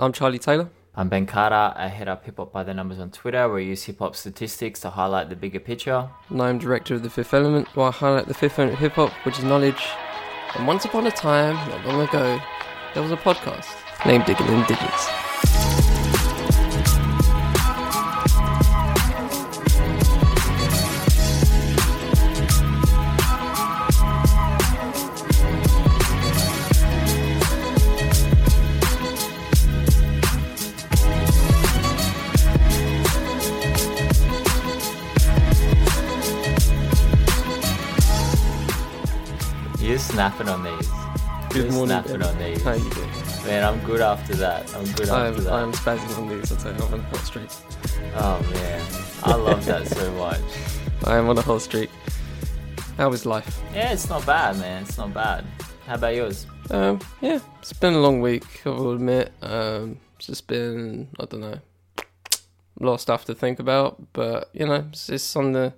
I'm Charlie Taylor. I'm Ben Carter. I head up Hip Hop by the Numbers on Twitter, where I use hip hop statistics to highlight the bigger picture. And I'm director of The Fifth Element, where I highlight the fifth element of hip hop, which is knowledge. And once upon a time, not long ago, there was a podcast named Digging in Digits. Snapping on these. Good You're morning, snapping on these. How you? Man, I'm good after that. I'm good I'm, after that. I'm spazzing on these, I'll tell you, I'm on a hot streak. Oh man, I love that so much. I am on a hot streak. How is life? Yeah, it's not bad, man. It's not bad. How about yours? Um, yeah, it's been a long week, I will admit. Um, it's just been, I don't know, a lot of stuff to think about, but, you know, it's, it's on the,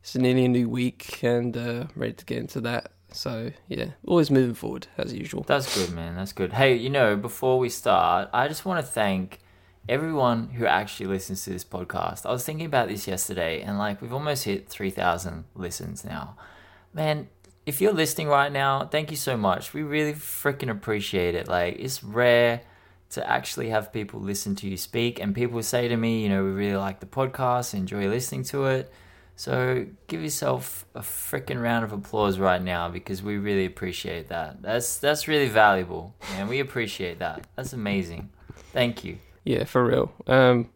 it's nearly a new week and uh, ready to get into that. So, yeah, always moving forward, as usual. That's good, man. That's good. Hey, you know, before we start, I just want to thank everyone who actually listens to this podcast. I was thinking about this yesterday, and like we've almost hit 3,000 listens now. Man, if you're listening right now, thank you so much. We really freaking appreciate it. Like, it's rare to actually have people listen to you speak, and people say to me, you know, we really like the podcast, enjoy listening to it. So give yourself a freaking round of applause right now because we really appreciate that. That's that's really valuable, and we appreciate that. That's amazing. Thank you. Yeah, for real. Um,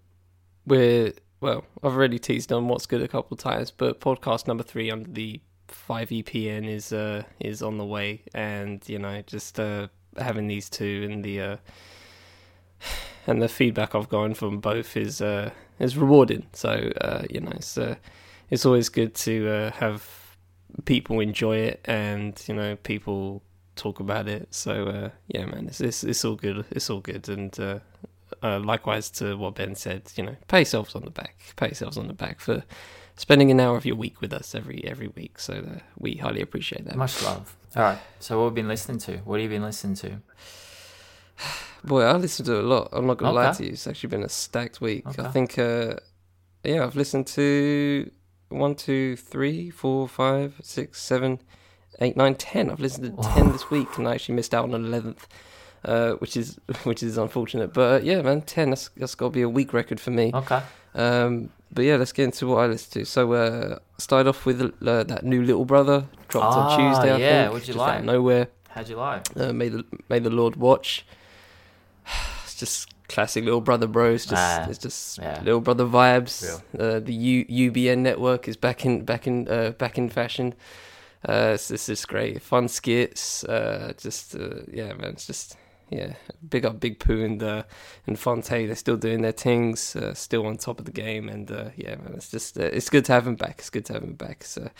we're well. I've already teased on what's good a couple of times, but podcast number three under the five EPN is uh is on the way, and you know just uh having these two and the uh and the feedback I've gotten from both is uh is rewarding. So uh you know it's uh, it's always good to uh, have people enjoy it and you know people talk about it. So uh yeah, man, it's it's, it's all good. It's all good and. uh uh, likewise to what Ben said, you know, pay yourselves on the back, pay yourselves on the back for spending an hour of your week with us every every week. So uh, we highly appreciate that. Much love. All right. So what have been listening to? What have you been listening to? Boy, I listen to a lot. I'm not gonna lie to you. It's actually been a stacked week. I think, uh, yeah, I've listened to one, two, three, four, five, six, seven, eight, nine, ten. I've listened to ten this week, and I actually missed out on an eleventh. Uh, which is which is unfortunate, but uh, yeah, man, ten. That's that's got to be a week record for me. Okay. Um, but yeah, let's get into what I listened to. So, uh, started off with uh, that new Little Brother dropped Ah, on Tuesday. I yeah, think, what'd you just out of like? nowhere. How'd you like? Uh, may the may the Lord watch. It's just classic Little Brother, bros. It's just Ah, it's just yeah. Little Brother vibes. Uh, the U- UBN network is back in back in uh, back in fashion. Uh, it's, it's just great, fun skits. Uh, just uh, yeah, man. It's just yeah, big up Big Pooh and uh, and Phonte. They're still doing their things, uh, still on top of the game, and uh, yeah, man. It's just uh, it's good to have him back. It's good to have him back. So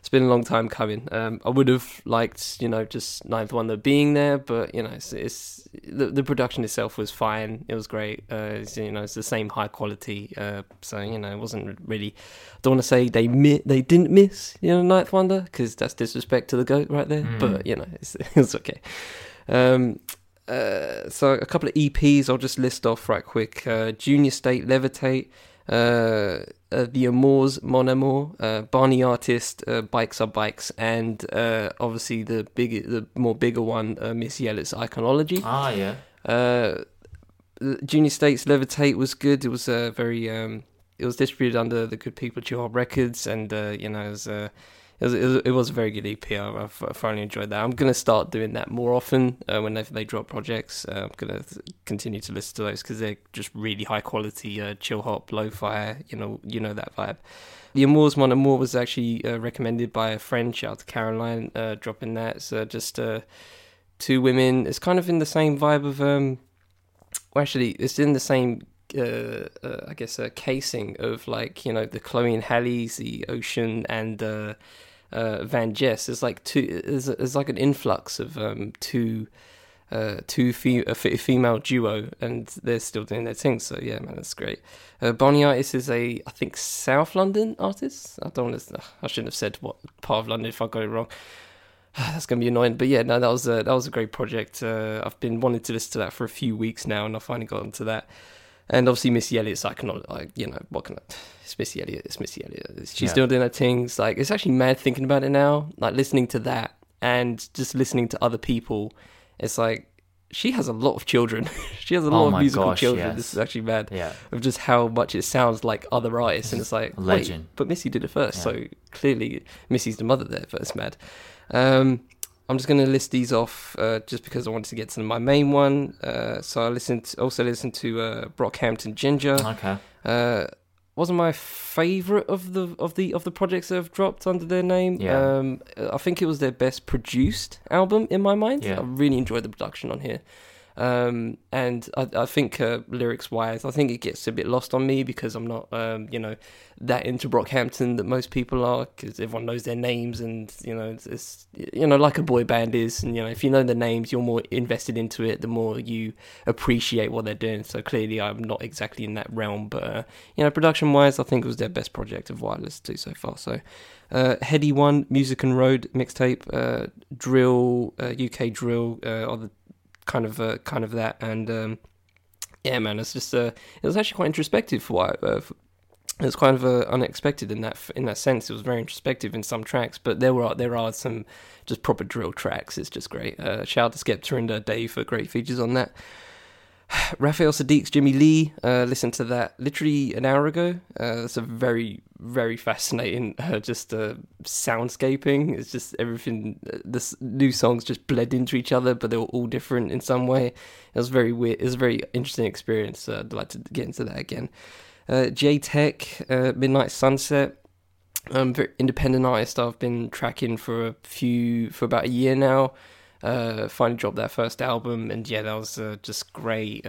it's been a long time coming. Um, I would have liked, you know, just Ninth Wonder being there, but you know, it's, it's the, the production itself was fine. It was great. Uh, you know, it's the same high quality. Uh, so you know, it wasn't really. I don't want to say they mi- they didn't miss, you know, Ninth Wonder because that's disrespect to the goat right there. Mm. But you know, it's, it's okay. Um, uh, so a couple of EPs I'll just list off right quick. Uh, Junior State Levitate, uh, uh, The Amours Mon Amour, uh, Barney Artist, uh, Bikes Are Bikes, and uh, obviously the big, the more bigger one, uh, Missy Elliott's Iconology. Ah, yeah. Uh, Junior State's Levitate was good. It was uh, very, um, it was distributed under the Good People Hop Records, and uh, you know, it was, uh, it was, it was a very good EP. I, I thoroughly enjoyed that. I'm gonna start doing that more often uh, whenever they drop projects. Uh, I'm gonna continue to listen to those because they're just really high quality uh, chill hop, lo-fi. You know, you know that vibe. The Amours Mon Amour was actually uh, recommended by a friend. Shout out to Caroline, uh, dropping that. So just uh, two women. It's kind of in the same vibe of um. Well, actually, it's in the same uh, uh, I guess, uh, casing of like you know the Chloe and Halle's, the Ocean, and uh, uh, Van Jess. There's like two. There's, like an influx of um, two. Uh, two fe- female duo, and they're still doing their thing. So yeah, man, that's great. Uh, Barney Artist is a, I think, South London artist. I don't want to. I shouldn't have said what part of London if I got it wrong. that's gonna be annoying. But yeah, no, that was a that was a great project. Uh, I've been wanting to listen to that for a few weeks now, and I finally got into that. And obviously Missy Elliott's I cannot like you know what can I, it's Missy Elliott, it's Missy Elliott. She's Yeah. still doing her things. Like it's actually mad thinking about it now. Like listening to that and just listening to other people, it's like she has a lot of children. she has a Oh lot of musical gosh, children. yes. This is actually mad Yeah. of just how much it sounds like other artists, and it's like legend. but Missy did it first, Yeah. so clearly Missy's the mother there. But it's mad. Um, I'm just going to list these off uh, just because I wanted to get to my main one. Uh, so I listened, also listened to uh, Brockhampton Ginger. Okay. Uh, wasn't my favorite of the of the of the projects that have dropped under their name. Yeah. Um, I think it was their best produced album in my mind. Yeah. I really enjoyed the production on here. Um, and I, I think uh, lyrics wise, I think it gets a bit lost on me because I'm not, um, you know, that into Brockhampton that most people are because everyone knows their names and you know it's, it's you know like a boy band is. And you know if you know the names you're more invested into it the more you appreciate what they're doing. So clearly I'm not exactly in that realm. But uh, you know production wise I think it was their best project of what I to so far. So uh, Headie One Music and Road mixtape uh, drill uh, UK drill uh, or the kind of uh, kind of that and um, yeah man it's just uh, it was actually quite introspective for what uh, it was kind of uh, unexpected in that in that sense. It was very introspective in some tracks, but there were there are some just proper drill tracks. It's just great. Uh, shout out to Skepta and Dave for great features on that. Raphael Saadiq's Jimmy Lee. Uh, listened to that literally an hour ago. Uh, it's a very very fascinating uh, just uh, soundscaping. It's just everything. Uh, the new songs just bled into each other, but they were all different in some way. It was very weird. It was a very interesting experience. Uh, I'd like to get into that again. Uh, J Tech, uh, Midnight Sunset, um, very independent artist I've been tracking for a few for about a year now. Finally dropped their first album, and yeah, that was just great.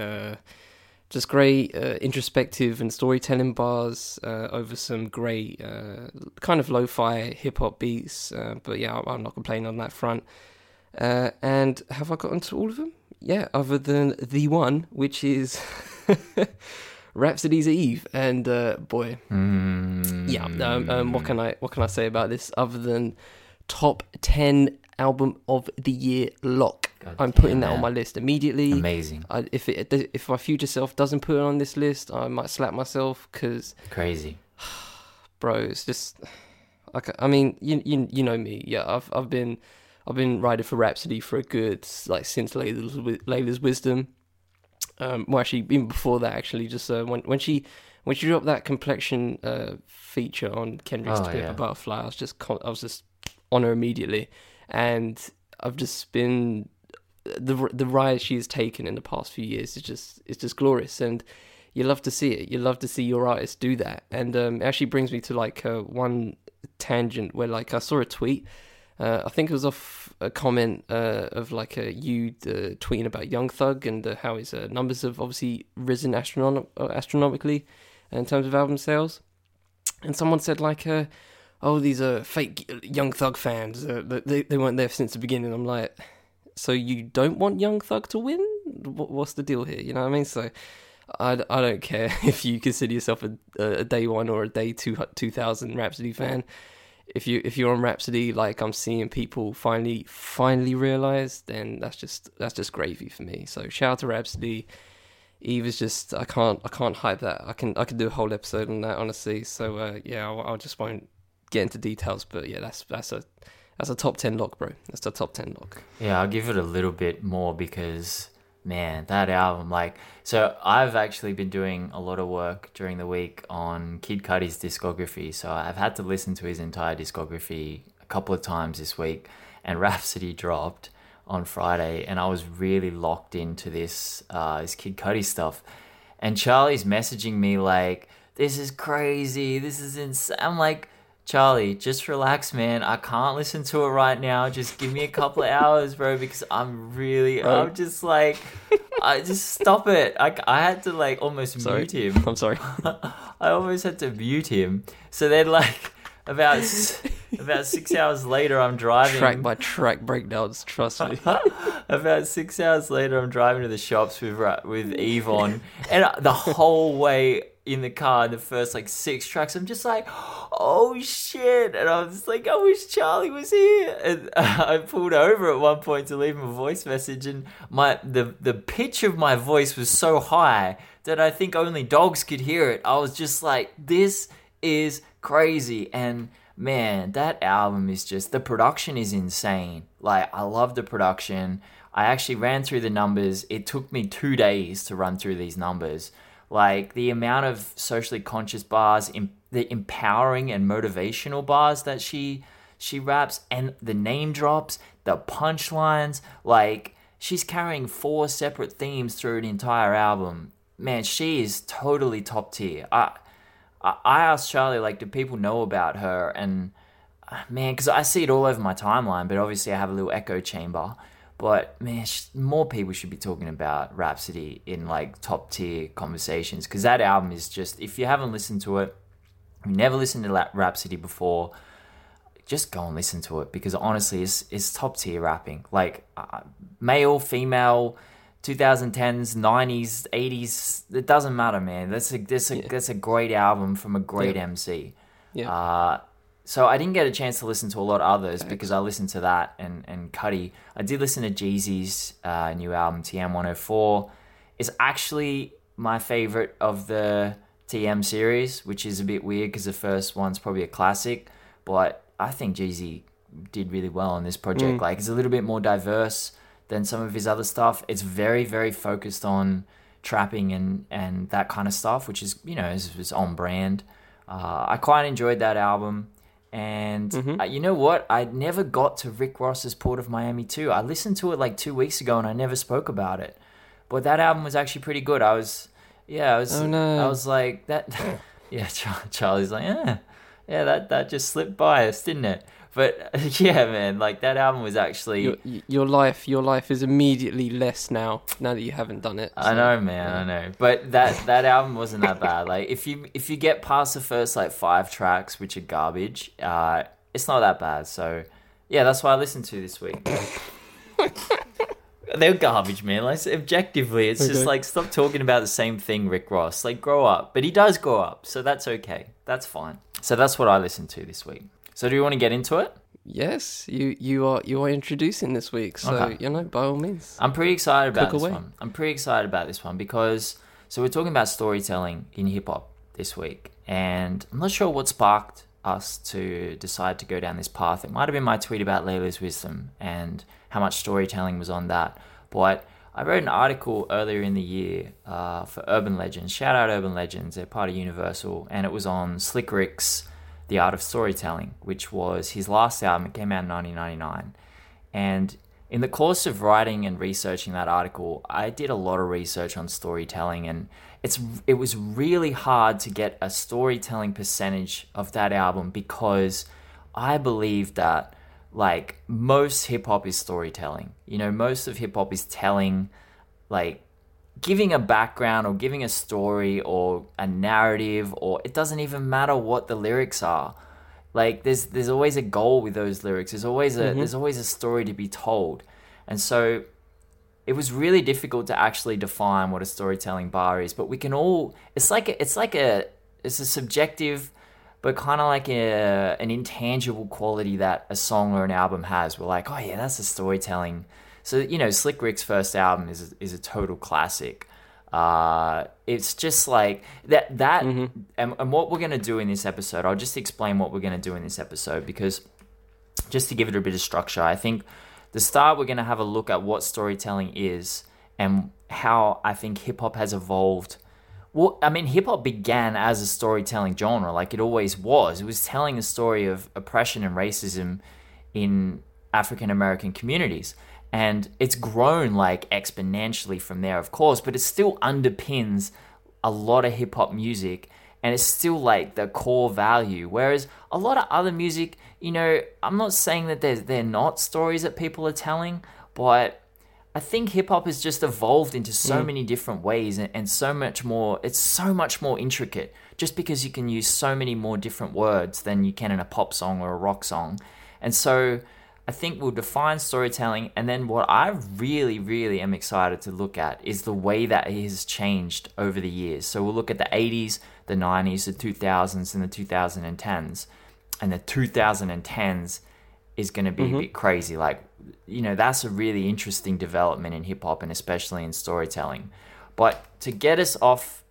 Just great uh, introspective and storytelling bars uh, over some great uh, kind of lo-fi hip hop beats. Uh, but yeah, I'm- I'm not complaining on that front. Uh, and have I gotten to all of them? Yeah, other than the one, which is Rapsody's Eve, and uh, boy, Mm. yeah. Um, um, what can I what can I say about this other than top ten album of the year lock? God I'm putting that on my list immediately. Amazing. I, if it if my future self doesn't put it on this list, I might slap myself because Crazy. bro, it's just. I, I mean, you, you you know me. Yeah, I've I've been I've been riding for Rapsody for a good like since Laila's, Laila's Wisdom. Um, well, actually, even before that, actually, just uh, when when she when she dropped that complexion uh, feature on Kendrick's Oh, yeah. Butterfly, I was just con- I was just on her immediately, and I've just been the the ride she has taken in the past few years is just it's just glorious. And you love to see it. You love to see your artist do that. And um, actually brings me to like uh, one tangent where like I saw a tweet uh, I think it was off a comment uh, of like a you uh, tweeting about Young Thug and uh, how his uh, numbers have obviously risen astronom- astronomically in terms of album sales. And someone said like oh these are fake Young Thug fans. Uh, they, they weren't there since the beginning. I'm like so you don't want Young Thug to win? What's the deal here? You know what I mean? So I, I don't care if you consider yourself a, a day one or a day two two thousand Rapsody fan. If you if you're on Rapsody, like I'm seeing people finally finally realize, then that's just that's just gravy for me. So shout out to Rapsody. Eve is just I can't I can't hype that. I can I could do a whole episode on that honestly. So uh, yeah, I'll, I'll just won't get into details. But yeah, that's that's a that's a top ten lock, bro. That's a top ten lock. Yeah, I'll give it a little bit more because man, that album like so I've actually been doing a lot of work during the week on Kid Cudi's discography. So I've had to listen to his entire discography a couple of times this week and Rapsody dropped on Friday and I was really locked into this uh this Kid Cudi stuff. And Charlie's messaging me like this is crazy. This is insane. I'm like Charlie, just relax, man. I can't listen to it right now. Just give me a couple of hours, bro, because I'm really, Bro. I'm just like, I just stop it. I, I had to like almost Sorry. mute him. I'm sorry. I almost had to mute him. So then, like, about about six hours later, I'm driving. track by track breakdowns. Trust me. About six hours later, I'm driving to the shops with with on, and the whole way in the car the first like six tracks, I'm just like, oh shit. And I was like, I wish Charlie was here. And I pulled over at one point to leave him a voice message, and my the the pitch of my voice was so high that I think only dogs could hear it. I was just like, this is crazy. And man, that album is just the production is insane. Like I love the production. I actually ran through the numbers. It took me two days to run through these numbers. Like the amount of socially conscious bars, the empowering and motivational bars that she she raps, and the name drops, the punchlines. Like she's carrying four separate themes through an entire album. Man, she is totally top tier. I I asked Charlie like, do people know about her? And uh, man, because I see it all over my timeline, but obviously I have a little echo chamber. But man, more people should be talking about Rapsody in like top tier conversations because that album is just. If you haven't listened to it, you never listened to Rapsody before, just go and listen to it because honestly, it's it's top tier rapping. Like uh, male, female, 2010s, 90s, 80s. It doesn't matter, man. That's a that's a yeah. that's a great album from a great yeah. MC. Yeah. Uh, so I didn't get a chance to listen to a lot of others because I listened to that and and Cudi. I did listen to Jeezy's uh, new album TM 104. It's actually my favorite of the TM series, which is a bit weird because the first one's probably a classic, but I think Jeezy did really well on this project. Mm. Like it's a little bit more diverse than some of his other stuff. It's very very focused on trapping and and that kind of stuff, which is you know is, is on brand. Uh, I quite enjoyed that album. And mm-hmm. uh, you know what? I never got to Rick Ross's Port of Miami 2. I listened to it like two weeks ago and I never spoke about it. But that album was actually pretty good. I was, yeah, I was, oh, no. I was like that. yeah, Charlie's like, yeah, yeah, that that just slipped by us, didn't it? But yeah, man, like that album was actually your, your, life. Your life is immediately less now. Now that you haven't done it. So, I know, man. Yeah. I know. But that that album wasn't that bad. Like if you if you get past the first like five tracks, which are garbage, uh, it's not that bad. So yeah, that's what I listened to this week. They're garbage, man. Like objectively, it's okay. just like stop talking about the same thing, Rick Ross. Like grow up, but he does grow up, so that's okay. That's fine. So that's what I listened to this week. So do you want to get into it? Yes, you you are you are introducing this week, so okay. you know by all means. I'm pretty excited about this away. one. I'm pretty excited about this one because so we're talking about storytelling in hip hop this week, and I'm not sure what sparked us to decide to go down this path. It might have been my tweet about Laila's wisdom and how much storytelling was on that, but I wrote an article earlier in the year uh, for Urban Legends. Shout out Urban Legends, they're part of Universal, and it was on Slick Rick's the Art of Storytelling, which was his last album. It came out in 1999. And in the course of writing and researching that article, I did a lot of research on storytelling, and it's it was really hard to get a storytelling percentage of that album because I believe that like most hip hop is storytelling. You know, most of hip hop is telling like giving a background or giving a story or a narrative or it doesn't even matter what the lyrics are like there's there's always a goal with those lyrics there's always a mm-hmm. there's always a story to be told and so it was really difficult to actually define what a storytelling bar is but we can all it's like a, it's like a it's a subjective but kind of like a, an intangible quality that a song or an album has we're like oh yeah that's the storytelling so you know, Slick Rick's first album is is a total classic. Uh, it's just like that. That mm-hmm. and, and what we're gonna do in this episode, I'll just explain what we're gonna do in this episode because just to give it a bit of structure, I think the start we're gonna have a look at what storytelling is and how I think hip hop has evolved. Well, I mean, hip hop began as a storytelling genre, like it always was. It was telling a story of oppression and racism in African American communities and it's grown like exponentially from there of course but it still underpins a lot of hip hop music and it's still like the core value whereas a lot of other music you know i'm not saying that they're, they're not stories that people are telling but i think hip hop has just evolved into so mm. many different ways and, and so much more it's so much more intricate just because you can use so many more different words than you can in a pop song or a rock song and so I think we'll define storytelling. And then what I really, really am excited to look at is the way that it has changed over the years. So we'll look at the 80s, the 90s, the 2000s, and the 2010s. And the 2010s is going to be mm-hmm. a bit crazy. Like, you know, that's a really interesting development in hip hop and especially in storytelling. But to get us off,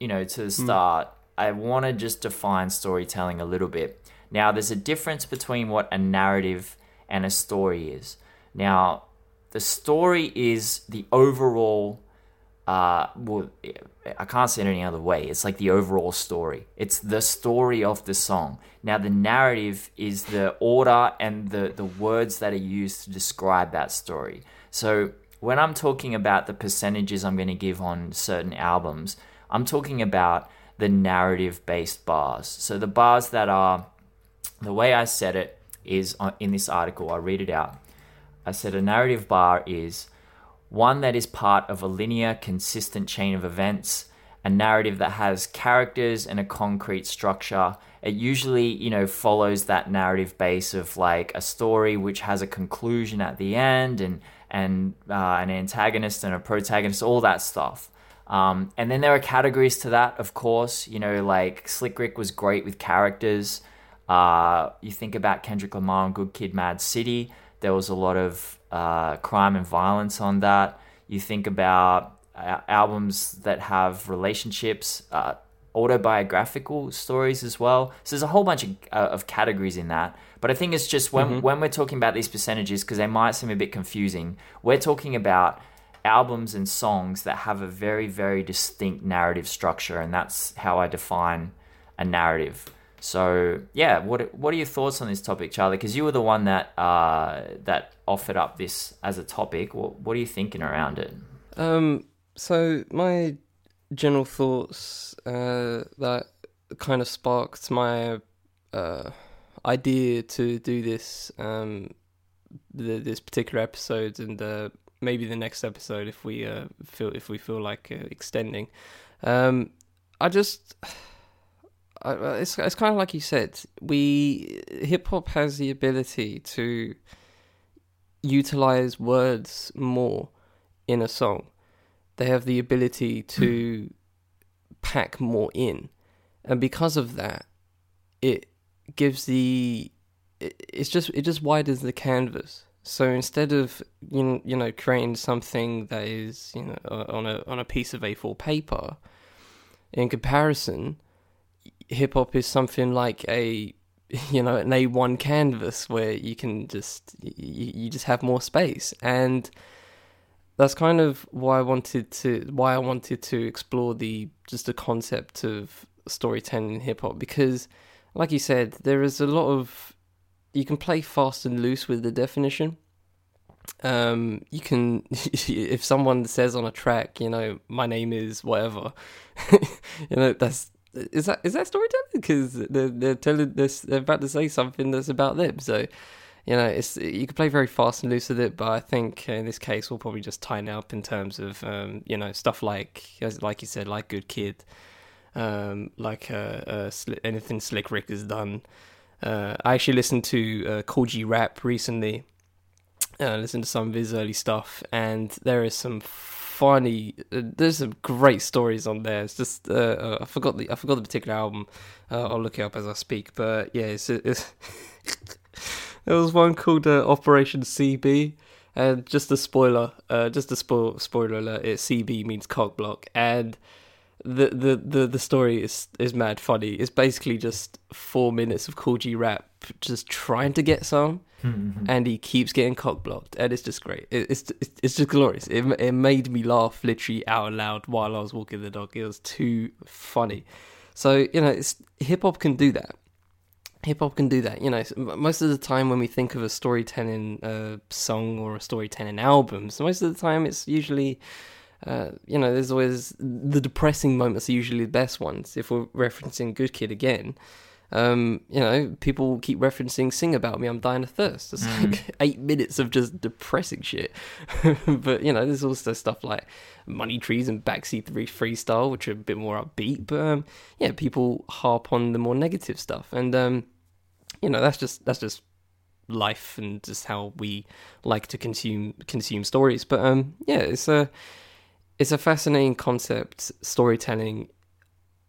you know, to the mm. start, mm. I want to just define storytelling a little bit. Now, there's a difference between what a narrative and a story is. Now, the story is the overall. Uh, well, I can't say it any other way. It's like the overall story. It's the story of the song. Now, the narrative is the order and the, the words that are used to describe that story. So, when I'm talking about the percentages I'm going to give on certain albums, I'm talking about the narrative based bars. So, the bars that are, the way I said it, is in this article. I'll read it out. I said a narrative bar is one that is part of a linear, consistent chain of events, a narrative that has characters and a concrete structure. It usually, you know, follows that narrative base of like a story which has a conclusion at the end and and uh, an antagonist and a protagonist, all that stuff. Um, and then there are categories to that, of course. You know, like Slick Rick was great with characters. Uh, you think about Kendrick Lamar and Good Kid, Mad City. There was a lot of uh, crime and violence on that. You think about uh, albums that have relationships, uh, autobiographical stories as well. So there's a whole bunch of, uh, of categories in that. But I think it's just when mm-hmm. when we're talking about these percentages, because they might seem a bit confusing. We're talking about albums and songs that have a very very distinct narrative structure, and that's how I define a narrative. So yeah, what what are your thoughts on this topic, Charlie? Because you were the one that uh, that offered up this as a topic. What what are you thinking around it? Um, so my general thoughts uh, that kind of sparked my uh, idea to do this um, the, this particular episode and uh, maybe the next episode if we uh, feel if we feel like uh, extending. Um, I just it's it's kind of like you said. We hip hop has the ability to utilize words more in a song. They have the ability to pack more in, and because of that, it gives the it's just it just widens the canvas. So instead of you know, you know creating something that is you know on a on a piece of A4 paper, in comparison, hip hop is something like a you know an A1 canvas where you can just you, you just have more space. And that's kind of why I wanted to why I wanted to explore the just the concept of storytelling in hip hop because like you said there is a lot of you can play fast and loose with the definition. Um you can if someone says on a track you know my name is whatever you know that's is that is that storytelling? Because they're they're telling this, they're about to say something that's about them. So, you know, it's you can play very fast and loose with it, but I think in this case we'll probably just tighten up in terms of um, you know stuff like like you said, like Good Kid, um, like uh, uh, anything Slick Rick has done. Uh, I actually listened to uh, G Rap recently. Uh, listened to some of his early stuff, and there is some funny. Uh, there's some great stories on there. It's just uh, uh, I forgot the I forgot the particular album. Uh, I'll look it up as I speak. But yeah, it's, it's there was one called uh, Operation CB, and just a spoiler, uh, just a spo- spoiler alert. It CB means cock block, and the the the the story is is mad funny. It's basically just four minutes of Kool G Rap just trying to get some, mm-hmm. and he keeps getting cock blocked, and it's just great. It, it's it's just glorious. It it made me laugh literally out loud while I was walking the dog. It was too funny. So you know, it's hip hop can do that. Hip hop can do that. You know, most of the time when we think of a storytelling uh, song or a storytelling album, so most of the time it's usually uh, you know, there's always the depressing moments are usually the best ones. If we're referencing Good Kid again, um, you know, people keep referencing "Sing About Me, I'm Dying of Thirst." It's mm. like eight minutes of just depressing shit. but you know, there's also stuff like Money Trees and Backseat Three Freestyle, which are a bit more upbeat. But um, yeah, people harp on the more negative stuff, and um, you know, that's just that's just life and just how we like to consume consume stories. But um, yeah, it's a it's a fascinating concept storytelling,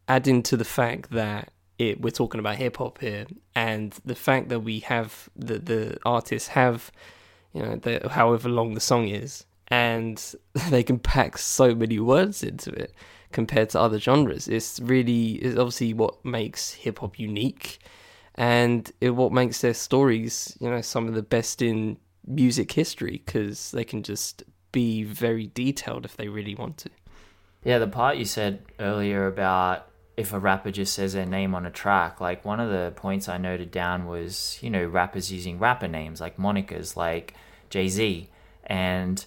adding to the fact that it we're talking about hip hop here, and the fact that we have the the artists have, you know, the, however long the song is, and they can pack so many words into it compared to other genres. It's really is obviously what makes hip hop unique, and it what makes their stories, you know, some of the best in music history because they can just be very detailed if they really want to. Yeah, the part you said earlier about if a rapper just says their name on a track, like one of the points I noted down was, you know, rappers using rapper names like monikers like Jay Z. And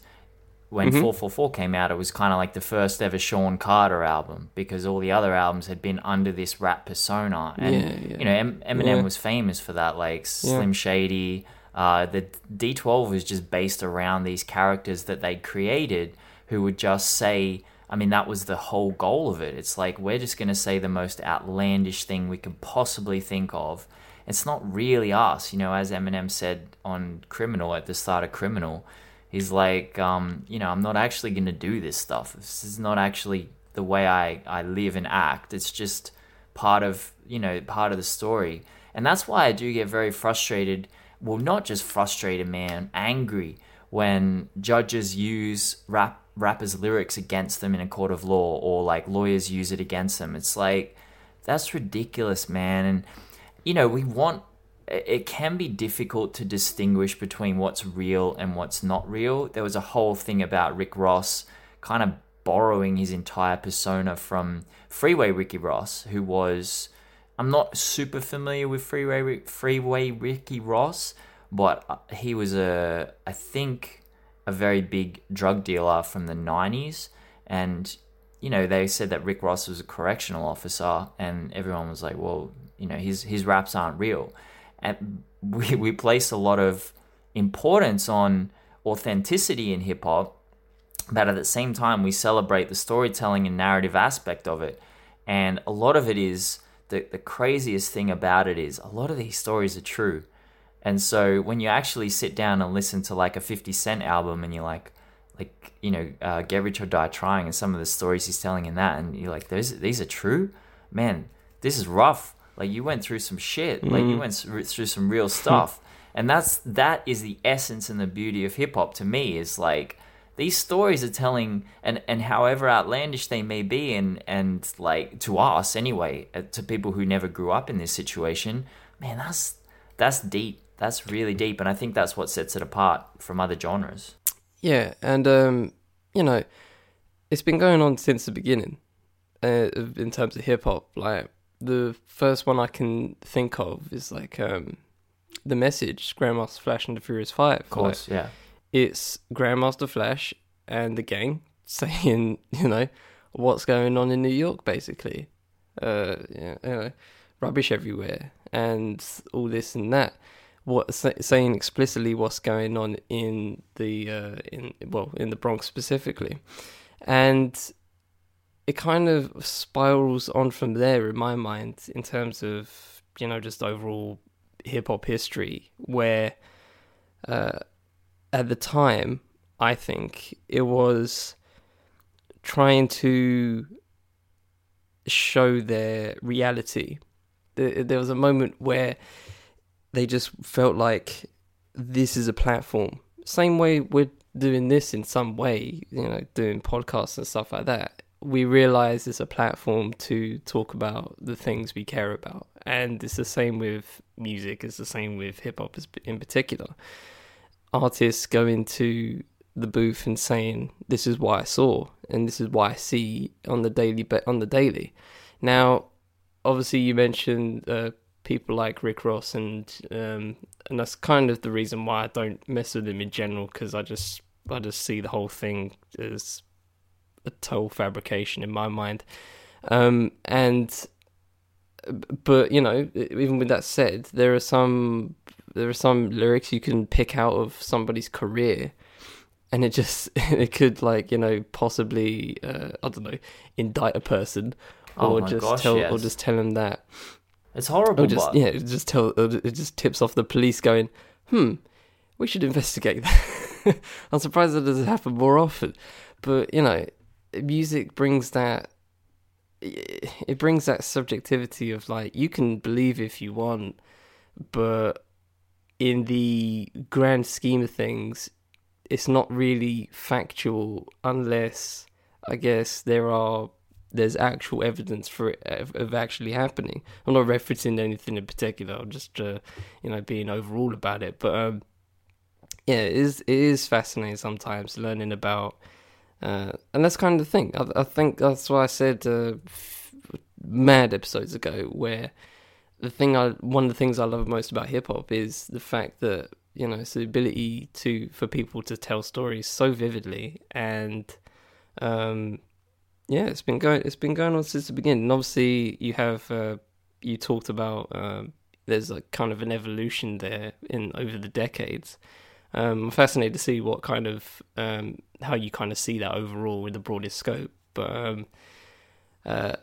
when mm-hmm. 444 came out, it was kind of like the first ever Sean Carter album because all the other albums had been under this rap persona. And, yeah, yeah. you know, Eminem yeah. was famous for that, like Slim Shady. Uh, the D12 was just based around these characters that they created who would just say, I mean, that was the whole goal of it. It's like we're just going to say the most outlandish thing we can possibly think of. It's not really us, you know. As Eminem said on Criminal at the start of Criminal, he's like, um, you know, I'm not actually going to do this stuff. This is not actually the way I I live and act. It's just part of you know part of the story, and that's why I do get very frustrated. Well, not just frustrated, man, angry when judges use rap rappers' lyrics against them in a court of law or like lawyers use it against them. It's like that's ridiculous, man. And you know, we want it can be difficult to distinguish between what's real and what's not real. There was a whole thing about Rick Ross kind of borrowing his entire persona from Freeway Ricky Ross, who was I'm not super familiar with Freeway Freeway Ricky Ross, but uh, he was a I think a very big drug dealer from the 90s. And, you know, they said that Rick Ross was a correctional officer, and everyone was like, well, you know, his, his raps aren't real. And we, we place a lot of importance on authenticity in hip hop, but at the same time, we celebrate the storytelling and narrative aspect of it. And a lot of it is the, the craziest thing about it is a lot of these stories are true. And so when you actually sit down and listen to like a 50 Cent album and you're like, like, you know, uh, Get Rich or Die Trying and some of the stories he's telling in that, and you're like, those, these are true? Man, this is rough. Like you went through some shit. Mm. Like you mm. went through some real stuff. and that's, that is the essence and the beauty of hip hop to me is like, these stories are telling and and however outlandish they may be and and like to us anyway uh, to people who never grew up in this situation man that's that's deep that's really deep, and I think that's what sets it apart from other genres. Yeah, and um, you know, it's been going on since the beginning uh, in terms of hip hop. Like the first one I can think of is like um, the message Grandmaster Flash and the Furious Five. Of course, like, yeah. It's Grandmaster Flash and the gang saying, you know, what's going on in New York, basically. Uh, yeah, you know, rubbish everywhere and all this and that what saying explicitly what's going on in the uh, in well in the Bronx specifically, and it kind of spirals on from there in my mind in terms of you know just overall hip hop history where uh, at the time I think it was trying to show their reality. There was a moment where they just felt like this is a platform. Same way we're doing this in some way, you know, doing podcasts and stuff like that. We realize it's a platform to talk about the things we care about. And it's the same with music, it's the same with hip hop in particular. Artists go into the booth and saying, This is what I saw and this is what I see on the daily But on the daily. Now, obviously you mentioned uh, people like Rick Ross, and um, and that's kind of the reason why I don't mess with him in general because I just I just see the whole thing as a total fabrication in my mind. Um, and but you know, even with that said, there are some there are some lyrics you can pick out of somebody's career and it just it could like you know possibly uh, I don't know indict a person oh or just gosh, tell yes. or just tell them that it's horrible. just, yeah, it just tell it just tips off the police going, hmm, we should investigate that. I'm surprised that doesn't happen more often. But, you know, music brings that it brings that subjectivity of like you can believe if you want, but in the grand scheme of things, it's not really factual unless I guess there are there's actual evidence for it of, of actually happening. I'm not referencing anything in particular. I'm just uh, you know being overall about it. But um, yeah, it is it is fascinating sometimes learning about, uh, and that's kind of the thing. I, I think that's why I said uh, f- mad episodes ago where the thing I one of the things I love most about hip hop is the fact that you know it's the ability to for people to tell stories so vividly and um yeah it's been going it's been going on since the beginning. And obviously you have uh, you talked about um, there's like kind of an evolution there in over the decades. Um, I'm fascinated to see what kind of um, how you kind of see that overall with the broadest scope. But um, uh,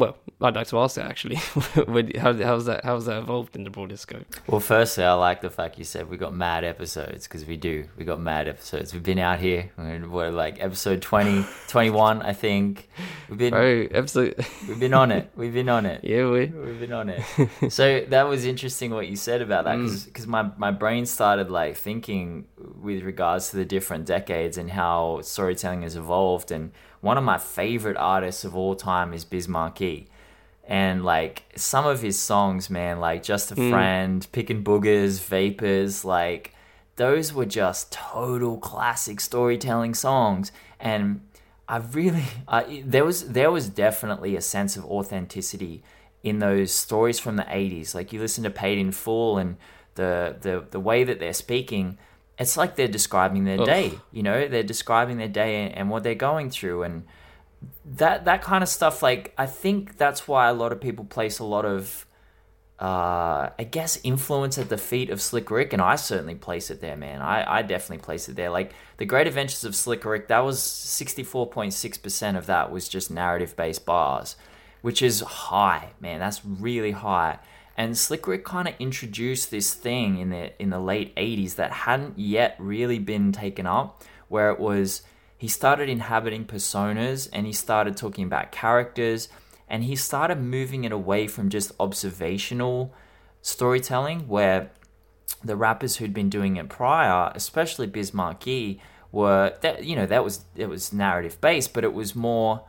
well, I'd like to ask that actually. how, how's that? How's that evolved in the broader scope? Well, firstly, I like the fact you said we got mad episodes because we do. We got mad episodes. We've been out here. We're like episode 20, 21, I think. We've been oh, episode. we've been on it. We've been on it. Yeah, we we've been on it. so that was interesting what you said about that because mm. my my brain started like thinking with regards to the different decades and how storytelling has evolved and one of my favorite artists of all time is Biz Markie. And like some of his songs, man, like Just a mm. Friend, Picking Boogers, Vapors, like those were just total classic storytelling songs. And I really, I, there was there was definitely a sense of authenticity in those stories from the '80s. Like you listen to Paid in Full and the the the way that they're speaking it's like they're describing their Ugh. day you know they're describing their day and what they're going through and that that kind of stuff like i think that's why a lot of people place a lot of uh, I guess influence at the feet of Slick Rick, and I certainly place it there, man. I, I definitely place it there. Like the Great Adventures of Slick Rick, that was sixty four point six percent of that was just narrative based bars, which is high, man. That's really high. And Slick Rick kind of introduced this thing in the in the late 80s that hadn't yet really been taken up, where it was he started inhabiting personas and he started talking about characters and he started moving it away from just observational storytelling where the rappers who'd been doing it prior, especially Biz Markie, were that you know that was it was narrative based, but it was more,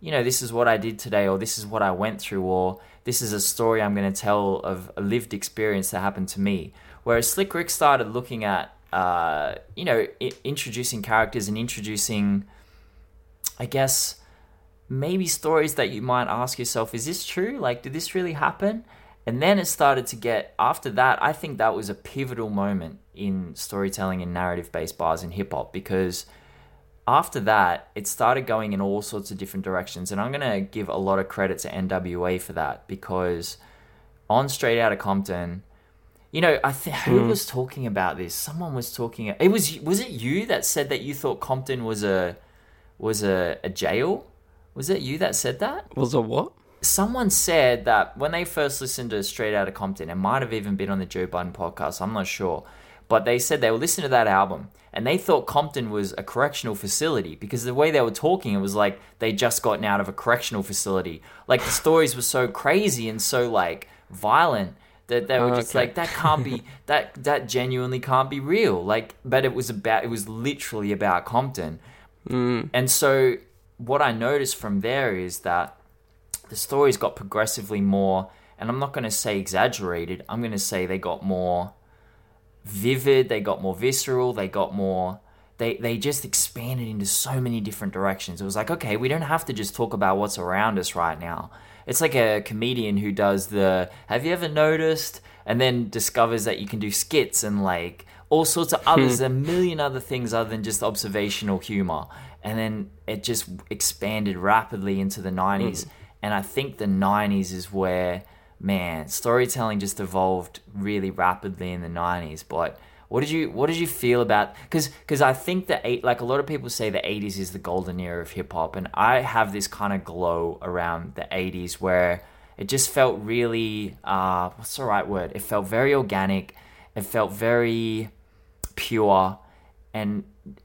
you know, this is what I did today, or this is what I went through, or this is a story I'm going to tell of a lived experience that happened to me. Whereas Slick Rick started looking at, uh, you know, I- introducing characters and introducing, I guess, maybe stories that you might ask yourself, is this true? Like, did this really happen? And then it started to get, after that, I think that was a pivotal moment in storytelling and narrative based bars in hip hop because after that, it started going in all sorts of different directions. And I'm going to give a lot of credit to NWA for that because on Straight Outta Compton, you know, I think who mm. was talking about this? Someone was talking. It was was it you that said that you thought Compton was a was a, a jail? Was it you that said that? Was a what? Someone said that when they first listened to Straight Outta Compton, it might have even been on the Joe Budden podcast. I'm not sure, but they said they were listening to that album and they thought Compton was a correctional facility because the way they were talking, it was like they just gotten out of a correctional facility. Like the stories were so crazy and so like violent that they were oh, just okay. like that can't be that that genuinely can't be real. Like, but it was about it was literally about Compton, mm. and so what I noticed from there is that the stories got progressively more, and I'm not going to say exaggerated. I'm going to say they got more vivid, they got more visceral, they got more they they just expanded into so many different directions. It was like, okay, we don't have to just talk about what's around us right now. It's like a comedian who does the have you ever noticed and then discovers that you can do skits and like all sorts of others, a million other things other than just observational humor. And then it just expanded rapidly into the 90s. Mm. And I think the 90s is where man, storytelling just evolved really rapidly in the '90s. But what did you what did you feel about? Because because I think the eight like a lot of people say the '80s is the golden era of hip hop, and I have this kind of glow around the '80s where it just felt really uh, what's the right word? It felt very organic. it felt very pure and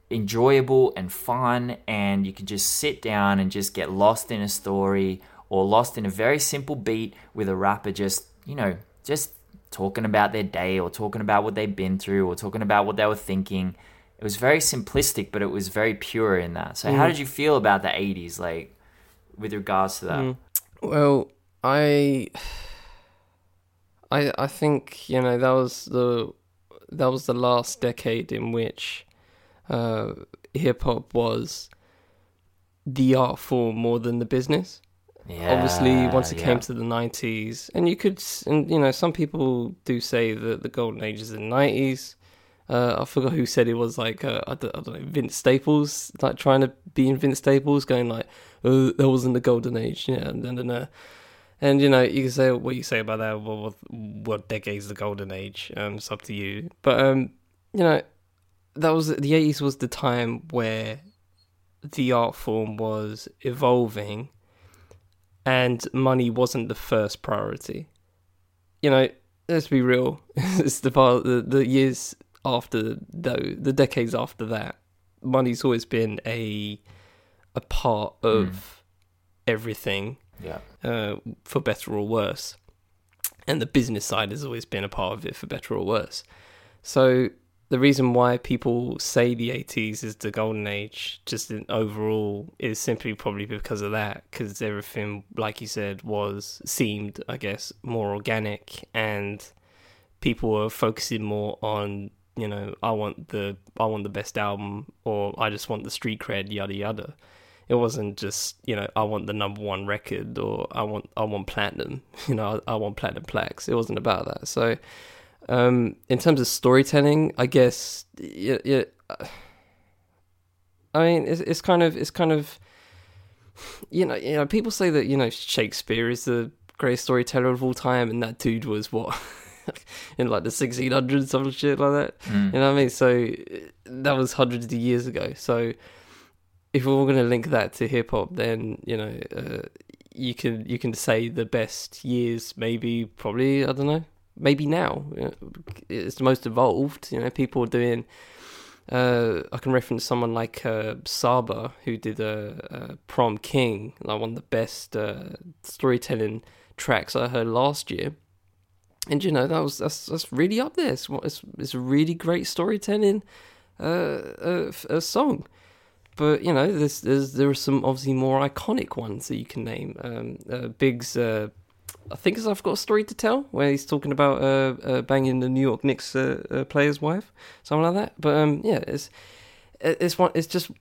enjoyable and fun and you could just sit down and just get lost in a story or lost in a very simple beat with a rapper just you know just talking about their day or talking about what they've been through or talking about what they were thinking it was very simplistic but it was very pure in that so mm. how did you feel about the 80s like with regards to that mm. well i i i think you know that was the that was the last decade in which uh, hip hop was the art form more than the business. Yeah, Obviously, once it yeah. came to the '90s, and you could, and you know, some people do say that the golden age is in the '90s. Uh, I forgot who said it was like uh, I, don't, I, don't, know Vince Staples like trying to be in Vince Staples going like oh that wasn't the golden age yeah and then uh, and you know you can say what you say about that well, what, what decade's the golden age um it's up to you but um you know that was the eighties was the time where the art form was evolving and money wasn't the first priority. You know, let's be real. it's the part the, the years after though the decades after that, money's always been a a part of mm. everything. Yeah. Uh, for better or worse. And the business side has always been a part of it for better or worse. So the reason why people say the 80s is the golden age, just in overall, is simply probably because of that. Because everything, like you said, was seemed, I guess, more organic, and people were focusing more on, you know, I want the I want the best album, or I just want the street cred, yada yada. It wasn't just, you know, I want the number one record, or I want I want platinum, you know, I, I want platinum plaques. It wasn't about that. So um, in terms of storytelling, I guess yeah, yeah. I mean, it's, it's kind of it's kind of you know you know people say that you know Shakespeare is the greatest storyteller of all time, and that dude was what in like the 1600s or shit like that. Mm. You know what I mean? So that was hundreds of years ago. So if we're going to link that to hip hop, then you know uh, you can you can say the best years maybe probably I don't know maybe now it's the most evolved. You know, people are doing. Uh, I can reference someone like uh, Saba who did a, a, Prom King, like one of the best uh, storytelling tracks I heard last year. And you know that was that's that's really up there. It's it's, it's a really great storytelling uh, a song. But you know, there's, there's there are some obviously more iconic ones that you can name. Um, uh, Big's uh, I think it's I've got a story to tell where he's talking about uh, uh, banging the New York Knicks uh, uh player's wife, something like that. But um, yeah, it's it's one. It's just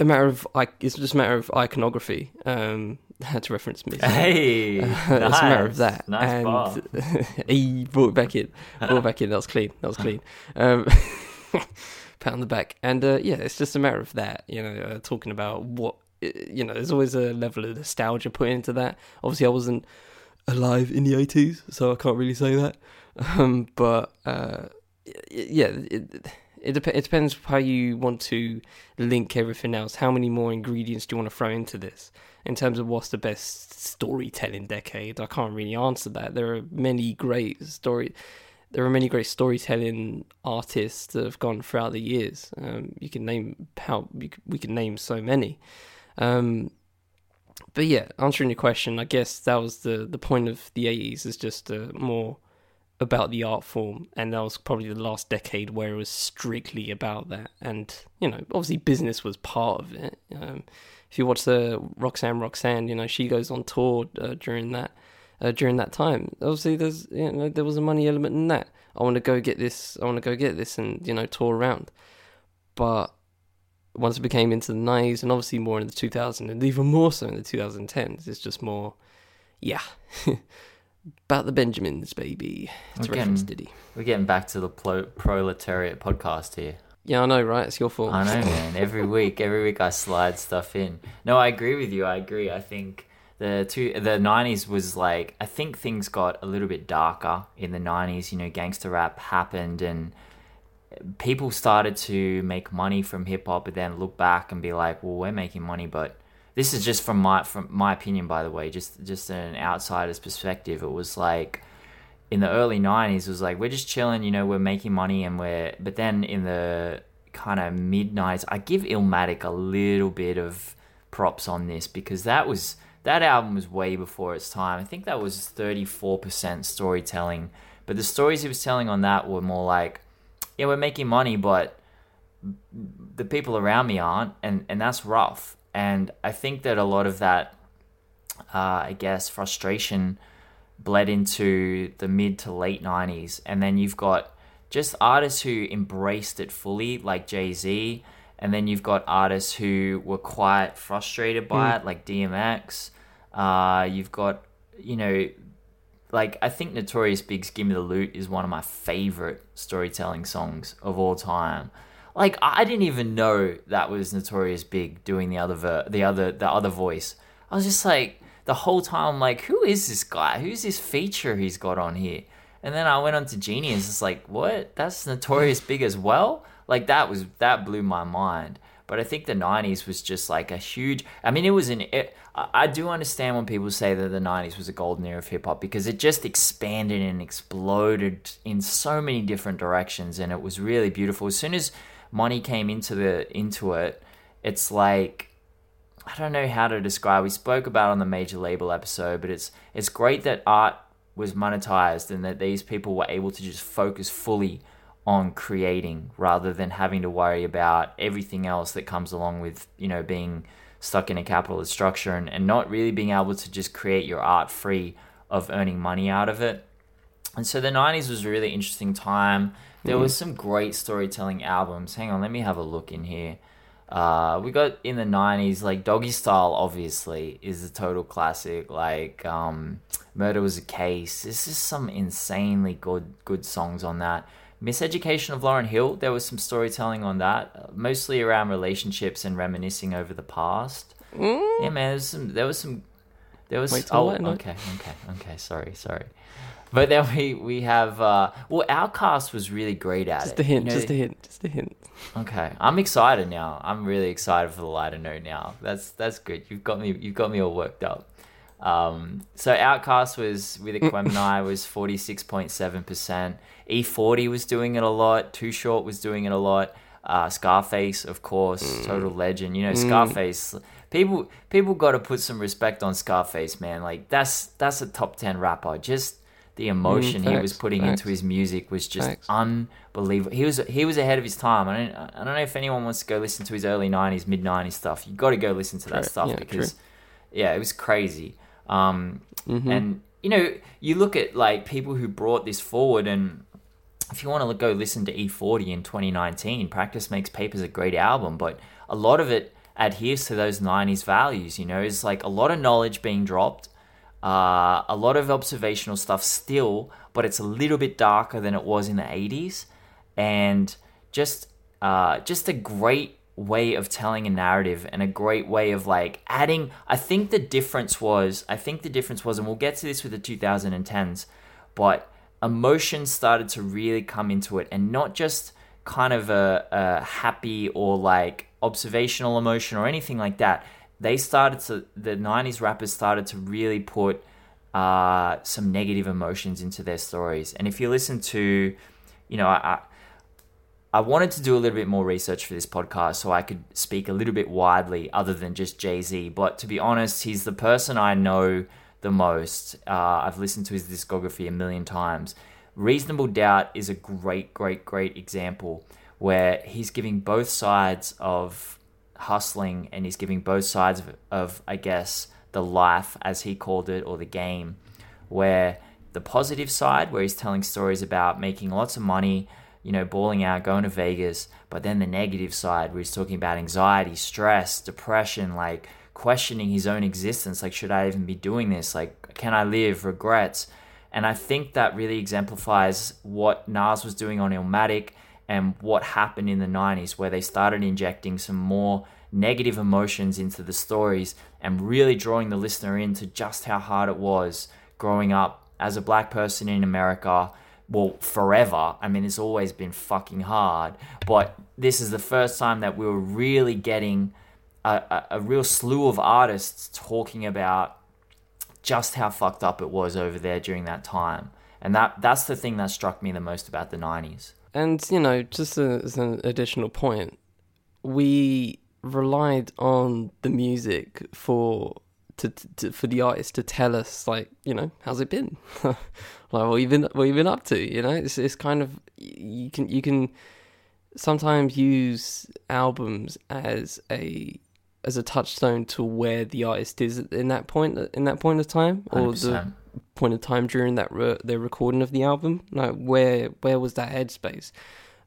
a matter of like it's just a matter of iconography. Um, had to reference me. Hey, nice. it's a matter of that. Nice and he brought it back in. Brought it back in. That was clean. That was clean. Um, pat on the back. And uh, yeah, it's just a matter of that. You know, uh, talking about what you know. There's always a level of nostalgia put into that. Obviously, I wasn't alive in the 80s, so I can't really say that. Um, but uh, yeah, it, it, dep- it depends how you want to link everything else. How many more ingredients do you want to throw into this in terms of what's the best storytelling decade? I can't really answer that. There are many great story. There are many great storytelling artists that have gone throughout the years. Um, you can name how we can name so many. Um, but yeah, answering your question, I guess that was the the point of the eighties is just uh, more about the art form, and that was probably the last decade where it was strictly about that. And you know, obviously, business was part of it. Um, if you watch the Roxanne Roxanne, you know, she goes on tour uh, during that uh, during that time. Obviously, there's you know there was a money element in that. I want to go get this. I want to go get this, and you know, tour around. But once it became into the 90s and obviously more in the 2000s and even more so in the 2010s, it's just more, yeah, about the Benjamins, baby. It's we're reference getting, We're getting back to the pro- proletariat podcast here. Yeah, I know, right? It's your fault. I know, man. Every week, every week I slide stuff in. No, I agree with you. I agree. I think the two the 90s was like I think things got a little bit darker in the 90s. You know, gangster rap happened and people started to make money from hip hop, but then look back and be like, well, we're making money, but this is just from my from my opinion, by the way, just just an outsider's perspective. It was like in the early 90s was like we're just chilling you know we're making money and we're but then in the kind of mid 90s i give illmatic a little bit of props on this because that was that album was way before its time i think that was 34% storytelling but the stories he was telling on that were more like yeah we're making money but the people around me aren't and and that's rough and i think that a lot of that uh, i guess frustration bled into the mid to late 90s. And then you've got just artists who embraced it fully, like Jay Z. And then you've got artists who were quite frustrated by mm. it, like DMX. Uh, you've got, you know, like I think Notorious Big's "Give Me the Loot" is one of my favorite storytelling songs of all time. Like I didn't even know that was Notorious Big doing the other ver- the other the other voice. I was just like, the whole time I'm like, who is this guy? Who's this feature he's got on here? And then I went on to Genius. It's like, what? That's Notorious Big as well. Like that was that blew my mind. But I think the '90s was just like a huge. I mean, it was an. It, I do understand when people say that the '90s was a golden era of hip hop because it just expanded and exploded in so many different directions, and it was really beautiful. As soon as money came into the into it, it's like I don't know how to describe. We spoke about on the major label episode, but it's it's great that art was monetized and that these people were able to just focus fully on creating rather than having to worry about everything else that comes along with you know being stuck in a capitalist structure and, and not really being able to just create your art free of earning money out of it. And so the 90s was a really interesting time. There mm. was some great storytelling albums. Hang on, let me have a look in here. Uh, we got in the '90s like Doggystyle. Obviously, is a total classic. Like um, Murder Was a Case. This is some insanely good good songs on that. Miseducation of Lauryn Hill. There was some storytelling on that, mostly around relationships and reminiscing over the past. Mm. Yeah, man. There was some. There was some. There was. Wait, oh, okay, okay, okay. Sorry, sorry. But then we we have uh, well, OutKast was really great at just it. Just a hint, you know, just a hint, just a hint. Okay, I'm excited now. I'm really excited for the lighter note now. That's that's good. You've got me. You've got me all worked up. Um, so OutKast was with Aquemini was forty six point seven percent. E forty was doing it a lot. Too Short was doing it a lot. Uh, Scarface, of course, mm. total legend. You know, mm. Scarface. People people got to put some respect on Scarface, man. Like that's that's a top ten rapper. Just the mm, emotion mm, he was putting facts. into his music was just facts. unbelievable. He was he was ahead of his time. I don't I don't know if anyone wants to go listen to his early '90s, mid '90s stuff. You got to go listen to that true. stuff yeah, because true. yeah, it was crazy. Um, mm-hmm. And you know, you look at like people who brought this forward, and if you want to go listen to E-40 in 2019, Practice Makes Papers a great album, but a lot of it adheres to those 90s values. You know, it's like a lot of knowledge being dropped uh, a lot of observational stuff still, but it's a little bit darker than it was in the 80s. And just uh, just a great way of telling a narrative and a great way of like adding. I think the difference was, I think the difference was, and we'll get to this with the 2010s, but emotion started to really come into it and not just kind of a, a happy or like observational emotion or anything like that they started to the 90s rappers started to really put uh, some negative emotions into their stories and if you listen to you know I, I wanted to do a little bit more research for this podcast so I could speak a little bit widely other than just Jay-Z. But to be honest he's the person I know the most. Uh, I've listened to his discography a million times. Reasonable Doubt is a great great great example where he's giving both sides of hustling and he's giving both sides of, of, I guess, the life, as he called it, or the game, where the positive side, where he's telling stories about making lots of money, you know, balling out, going to Vegas, but then the negative side, where he's talking about anxiety, stress, depression, like questioning his own existence, like, should I even be doing this? Like, can I live? Regrets. And I think that really exemplifies what Nas was doing on Illmatic and what happened in the 90s, where they started injecting some more negative emotions into the stories and really drawing the listener into just how hard it was growing up as a black person in America. Well, forever. I mean, it's always been fucking hard, but this is the first time that we were really getting a, a, a real slew of artists talking about just how fucked up it was over there during that time and that that's the thing that struck me the most about the '90s. And you know, just as an additional point, we relied on the music for to, to, for the artist to tell us like you know how's it been? Like what you been what you've been up to you know? It's it's kind of you can you can sometimes use albums as a as a touchstone to where the artist is in that point in that point of time or 100%. the point of time during that re- the recording of the album. Like where where was that headspace?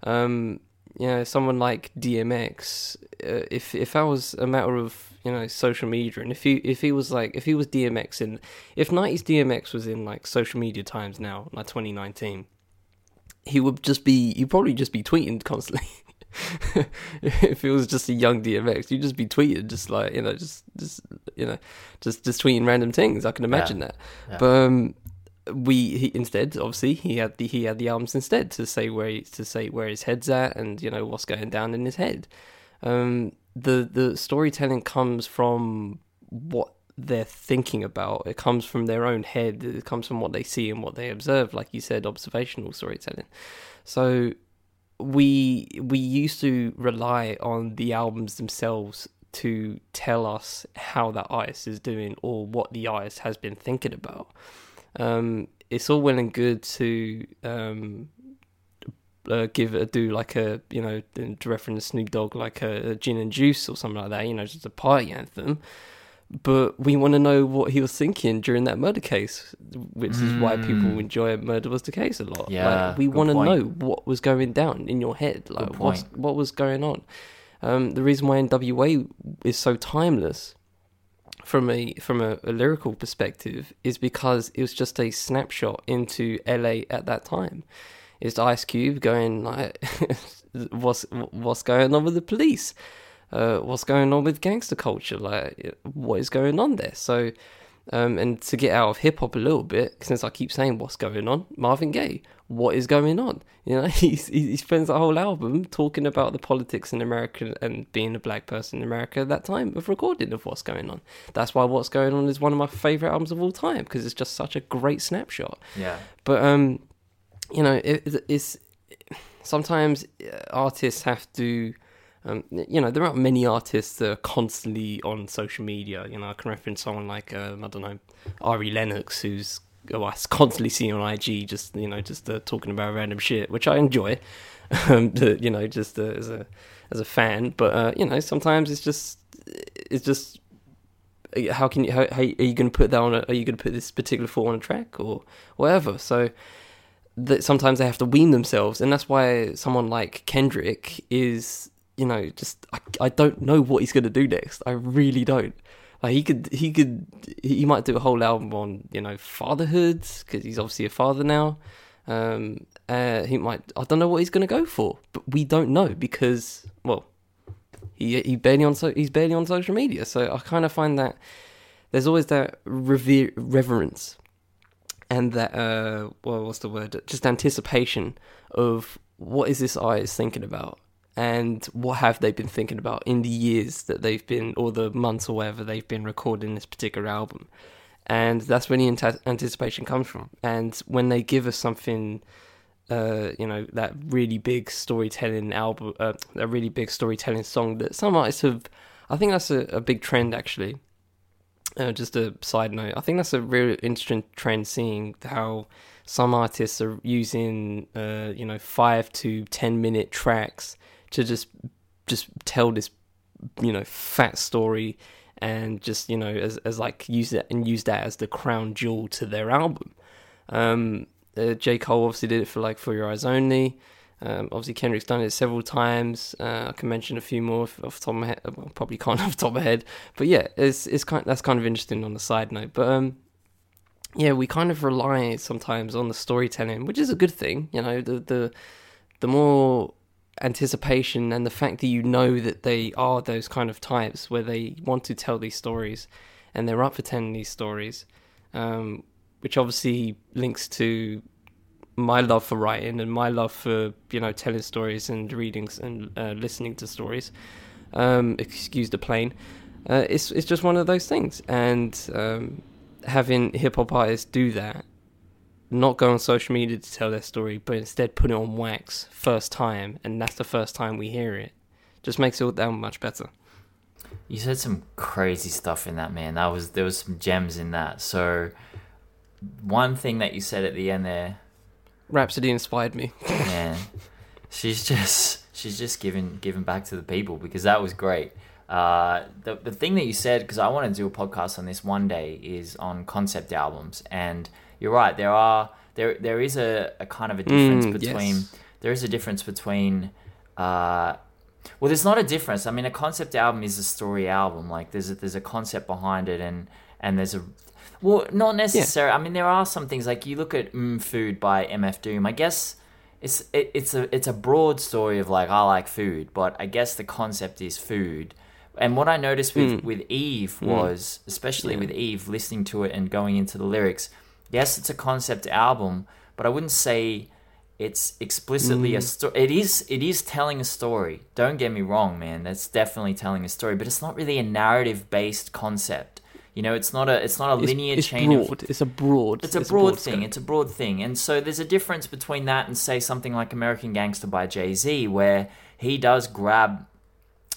Um you know someone like DMX uh, if if that was a matter of you know social media and if he if he was like if he was DMX in if 90s DMX was in like social media times now like 2019 he would just be he'd probably just be tweeting constantly. If it was just a young DMX you'd just be tweeting just like you know just just you know just just tweeting random things. I can imagine that. Yeah. but um we he, instead obviously he had the he had the albums instead to say where he, to say where his head's at and you know what's going down in his head. Um the the storytelling comes from what they're thinking about. It comes from their own head. It comes from what they see and what they observe like you said observational storytelling. So we we used to rely on the albums themselves to tell us how that artist is doing or what the artist has been thinking about um, it's all well and good to um, uh, give a do like a you know to reference Snoop Dogg like a, a gin and juice or something like that you know just a party anthem but we want to know what he was thinking during that murder case which is why people Mm. enjoy murder was the case a lot Yeah, like, we want to know what was going down in your head like point. what was going on um, the reason why NWA is so timeless from a from a, a lyrical perspective is because it was just a snapshot into LA at that time. It's Ice Cube going like, what's what's going on with the police? Uh, what's going on with gangster culture? Like, what is going on there? So, um, and to get out of hip hop a little bit, since I keep saying what's going on, Marvin Gaye, what is going on? You know, he's, he he spends the whole album talking about the politics in America and being a black person in America at that time of recording of what's going on. That's why what's going on is one of my favorite albums of all time because it's just such a great snapshot. Yeah. But um, you know, it, it's sometimes uh, artists have to. Um, you know, there aren't many artists that are constantly on social media. You know, I can reference someone like um, I don't know, Ari Lennox, who's oh, I constantly see on IG, just you know, just uh, talking about random shit, which I enjoy. Um, you know, just uh, as a as a fan, but uh, you know, sometimes it's just it's just how can you how, how are you going to put that on? A, are you going to put this particular thought on a track or whatever? So that sometimes they have to wean themselves, and that's why someone like Kendrick is, you know, just I, I don't know what he's going to do next. I really don't. Like he could he could he might do a whole album on you know fatherhood because he's obviously a father now. Um, uh, he might I don't know what he's going to go for, but we don't know because well he he barely on so he's barely on social media. So I kind of find that there's always that revere, reverence and that uh well what's the word just anticipation of what is this artist thinking about and what have they been thinking about in the years that they've been or the months or whatever they've been recording this particular album and that's when the anta- anticipation comes from and when they give us something uh, you know that really big storytelling album, uh, a really big storytelling song that some artists have. I think that's a, a big trend actually. Uh, just a side note, I think that's a real interesting trend. Seeing how some artists are using, uh, you know, five to ten minute tracks to just just tell this, you know, fat story, and just you know as as like use that and use that as the crown jewel to their album. Um, uh, J. Cole obviously did it for like For Your Eyes Only. Um, obviously, Kendrick's done it several times. Uh, I can mention a few more off, off the top of my head. Well, probably can't off the top of my head, but yeah, it's it's kind that's kind of interesting on the side note. But um, yeah, we kind of rely sometimes on the storytelling, which is a good thing. You know, the the the more anticipation and the fact that you know that they are those kind of types where they want to tell these stories and they're up for telling these stories, um, which obviously links to my love for writing and my love for you know telling stories and readings and uh, listening to stories. Um, excuse the plane. Uh, it's it's just one of those things, and um, having hip hop artists do that not go on social media to tell their story, but instead put it on wax first time, and that's the first time we hear it. Just makes it that much better. You said some crazy stuff in that man. That was there was some gems in that. So one thing that you said at the end there, Rapsody inspired me. man, she's just she's just giving giving back to the people because that was great. Uh, the the thing that you said because I want to do a podcast on this one day is on concept albums, and you're right. There are there there is a, a kind of a difference Mm, between yes. there is a difference between uh, well, there's not a difference. I mean, a concept album is a story album. Like there's a, there's a concept behind it, and and there's a well, not necessarily. I mean, there are some things like you look at mm, Food by MF Doom. I guess it's it, it's a it's a broad story of like I like food, but I guess the concept is food. And what I noticed with hmm. with Eve hmm. was, especially Yeah. with Eve, listening to it and going into the lyrics. Yes, it's a concept album, but I wouldn't say it's explicitly a hmm. story. It is it is telling a story. Don't get me wrong, man. That's definitely telling a story, but it's not really a narrative based concept. You know, it's not a it's not a linear it's chain of broad. It's a broad. it's a broad scope. thing. It's a broad thing. And so there's a difference between that and say something like American Gangster by Jay-Z where he does grab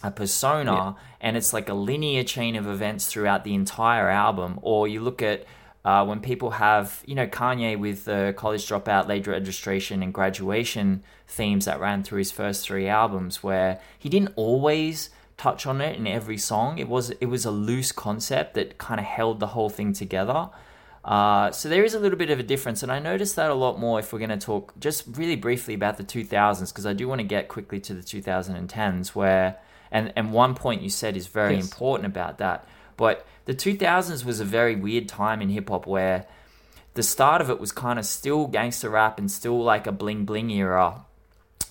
a persona and it's like a linear chain of events throughout the entire album. Or you look at uh, when people have you know Kanye with the college dropout late registration and graduation themes that ran through his first three albums where he didn't always touch on it in every song. It was it was a loose concept that kind of held the whole thing together. Uh, so there is a little bit of a difference, and I noticed that a lot more if we're going to talk just really briefly about the 2000s, because I do want to get quickly to the 2010s, where and and one point you said is very Yes. important about that. But the 2000s was a very weird time in hip hop where the start of it was kind of still gangster rap and still like a bling bling era,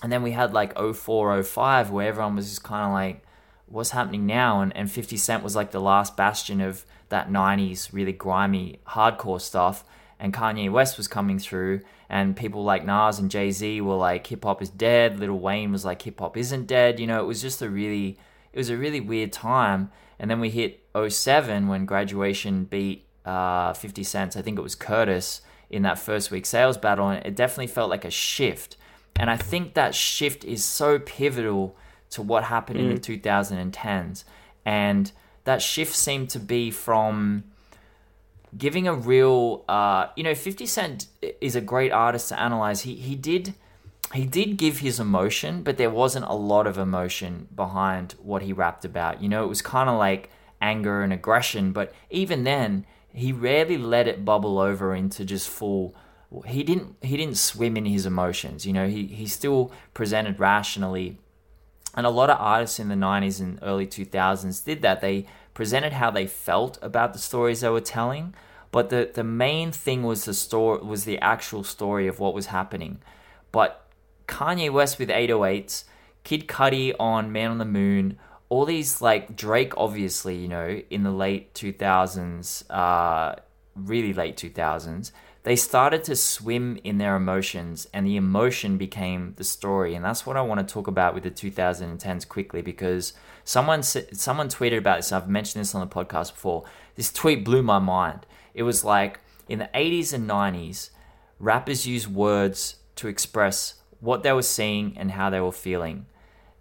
and then we had like 04, 05 where everyone was just kind of like, what's happening now? And, and 50 Cent was like the last bastion of that 90s really grimy hardcore stuff. And Kanye West was coming through, and people like Nas and Jay Z were like, hip hop is dead. Lil Wayne was like, hip hop isn't dead. You know, it was just a really, it was a really weird time. And then we hit 07 when graduation beat uh, 50 Cent. I think it was Curtis in that first week sales battle, and it definitely felt like a shift. And I think that shift is so pivotal to what happened in the 2010s. And that shift seemed to be from giving a real, uh, you know, 50 Cent is a great artist to analyze. He, he did. He did give his emotion, but there wasn't a lot of emotion behind what he rapped about. You know, it was kind of like anger and aggression, but even then, he rarely let it bubble over into just full he didn't he didn't swim in his emotions you know he he still presented rationally and a lot of artists in the 90s and early 2000s did that they presented how they felt about the stories they were telling but the the main thing was the story was the actual story of what was happening. But Kanye West with 808s Kid Cudi on Man on the Moon all these like Drake obviously you know in the late 2000s uh really late 2000s they started to swim in their emotions and the emotion became the story. And that's what i want to talk about with the 2010s quickly because someone someone tweeted about this i've mentioned this on the podcast before. This tweet blew my mind. It was like in the 80s and 90s rappers used words to express what they were seeing and how they were feeling.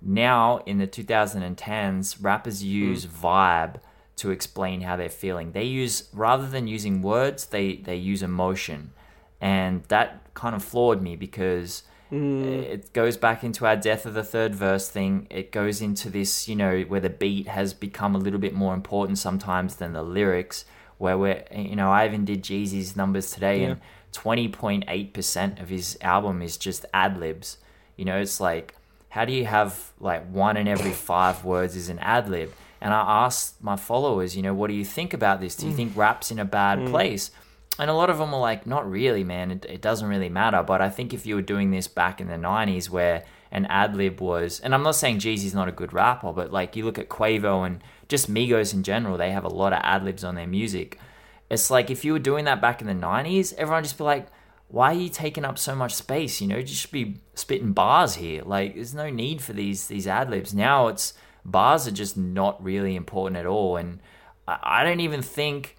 Now in the 2010s rappers hmm. use vibe to explain how they're feeling. They use rather than using words they they use emotion. And that kind of floored me because Mm. it goes back into our death of the third verse thing it goes into this you know where the beat has become a little bit more important sometimes than the lyrics where we're you know i even did jeezy's numbers today and 20.8% of his album is just ad libs you know it's like how do you have like one in every five words is an ad lib? And I asked my followers, you know, what do you think about this? Do you mm. think rap's in a bad mm. place? And a lot of them were like, not really, man. It, it doesn't really matter. But I think if you were doing this back in the 90s where an ad lib was, and I'm not saying Jeezy's not a good rapper, but like you look at Quavo and just Migos in general, they have a lot of ad libs on their music. It's like if you were doing that back in the 90s, everyone just be like, why are you taking up so much space? You know, you should be spitting bars here. Like, there's no need for these these ad libs. Now it's bars are just not really important at all, and I, I don't even think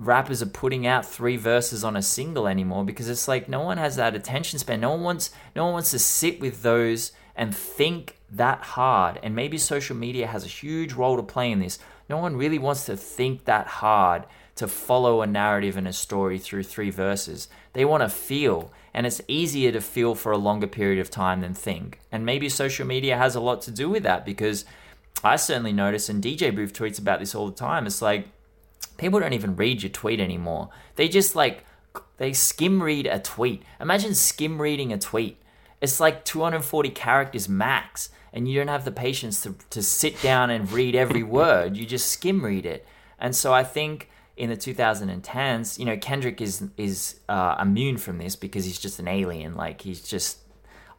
rappers are putting out three verses on a single anymore because it's like no one has that attention span. No one wants no one wants to sit with those and think that hard. And maybe social media has a huge role to play in this. No one really wants to think that hard to follow a narrative and a story through three verses. They want to feel, and it's easier to feel for a longer period of time than think. And maybe social media has a lot to do with that because I certainly notice, and DJ Booth tweets about this all the time. It's like people don't even read your tweet anymore. They just like they skim read a tweet. Imagine skim reading a tweet. It's like 240 characters max, and you don't have the patience to, to sit down and read every word. You just skim read it. And so I think in the 2010s, you know, Kendrick is is uh, immune from this because he's just an alien. Like he's just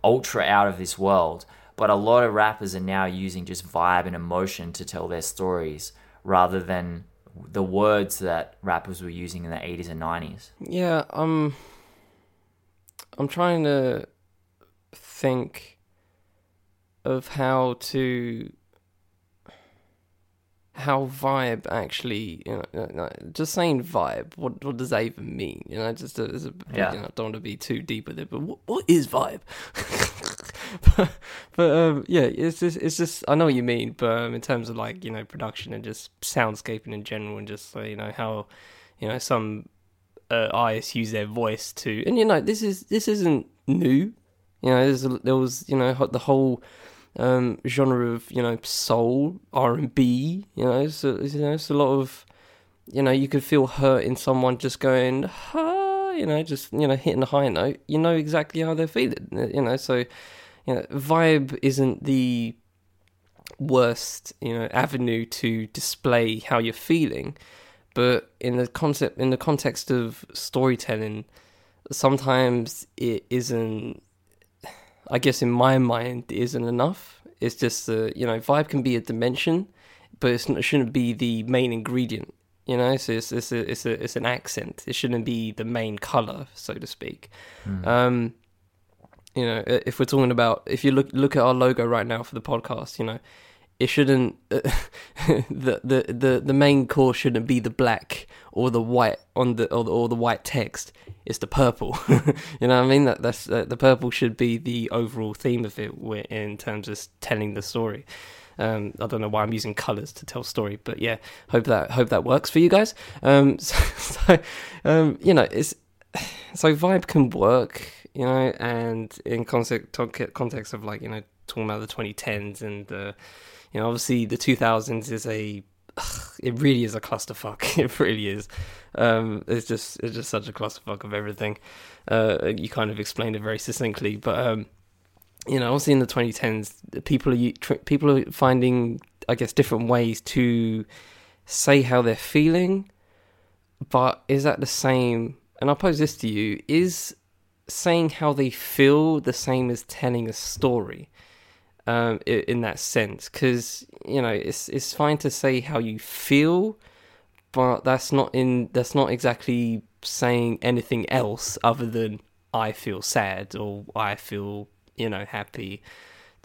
ultra out of this world. But a lot of rappers are now using just vibe and emotion to tell their stories rather than the words that rappers were using in the 80s and 90s. Yeah, um, I'm trying to think of how to how vibe actually you know just saying vibe what what does that even mean you know just as a, yeah. you know, I don't want to be too deep with it but what, what is vibe but, um, yeah it's just it's just I know what you mean but um, in terms of like you know production and just soundscaping in general and just uh, you know how you know some uh, artists use their voice to and you know this is this isn't new you know there was you know the whole um, genre of you know soul R and B. You know, so you know it's a lot of you know you could feel hurt in someone just going you know, just you know hitting a high note. You know exactly how they're feeling. You know, so you know vibe isn't the worst you know avenue to display how you're feeling but in the concept in the context of storytelling sometimes it isn't I guess in my mind isn't enough. It's just uh, you know vibe can be a dimension, but not, it shouldn't be the main ingredient. You know, so it's it's a, it's a, it's an accent. It shouldn't be the main color, so to speak. Mm. Um, you know, if we're talking about if you look look at our logo right now for the podcast, you know, it shouldn't uh, the, the the the main core shouldn't be the black or the white on the or the, or the white text. It's the purple. You know what i mean? That that's uh, the purple should be the overall theme of it in terms of telling the story. Um, I don't know why I'm using colors to tell story, but yeah, hope that hope that works for you guys. Um, so, so um, you know, it's so vibe can work, you know, and in context context of like you know talking about the 2010s and uh, you know, obviously the 2000s is a it really is a clusterfuck. It really is. Um, it's just it's just such a clusterfuck of everything. Uh, you kind of explained it very succinctly, but um, you know, obviously in the 2010s, people are people are finding, I guess, different ways to say how they're feeling. But is that the same? And I'll pose this to you: Is saying how they feel the same as telling a story? um, in that sense because you know it's it's fine to say how you feel, but that's not in that's not exactly saying anything else other than I feel sad or I feel you know happy.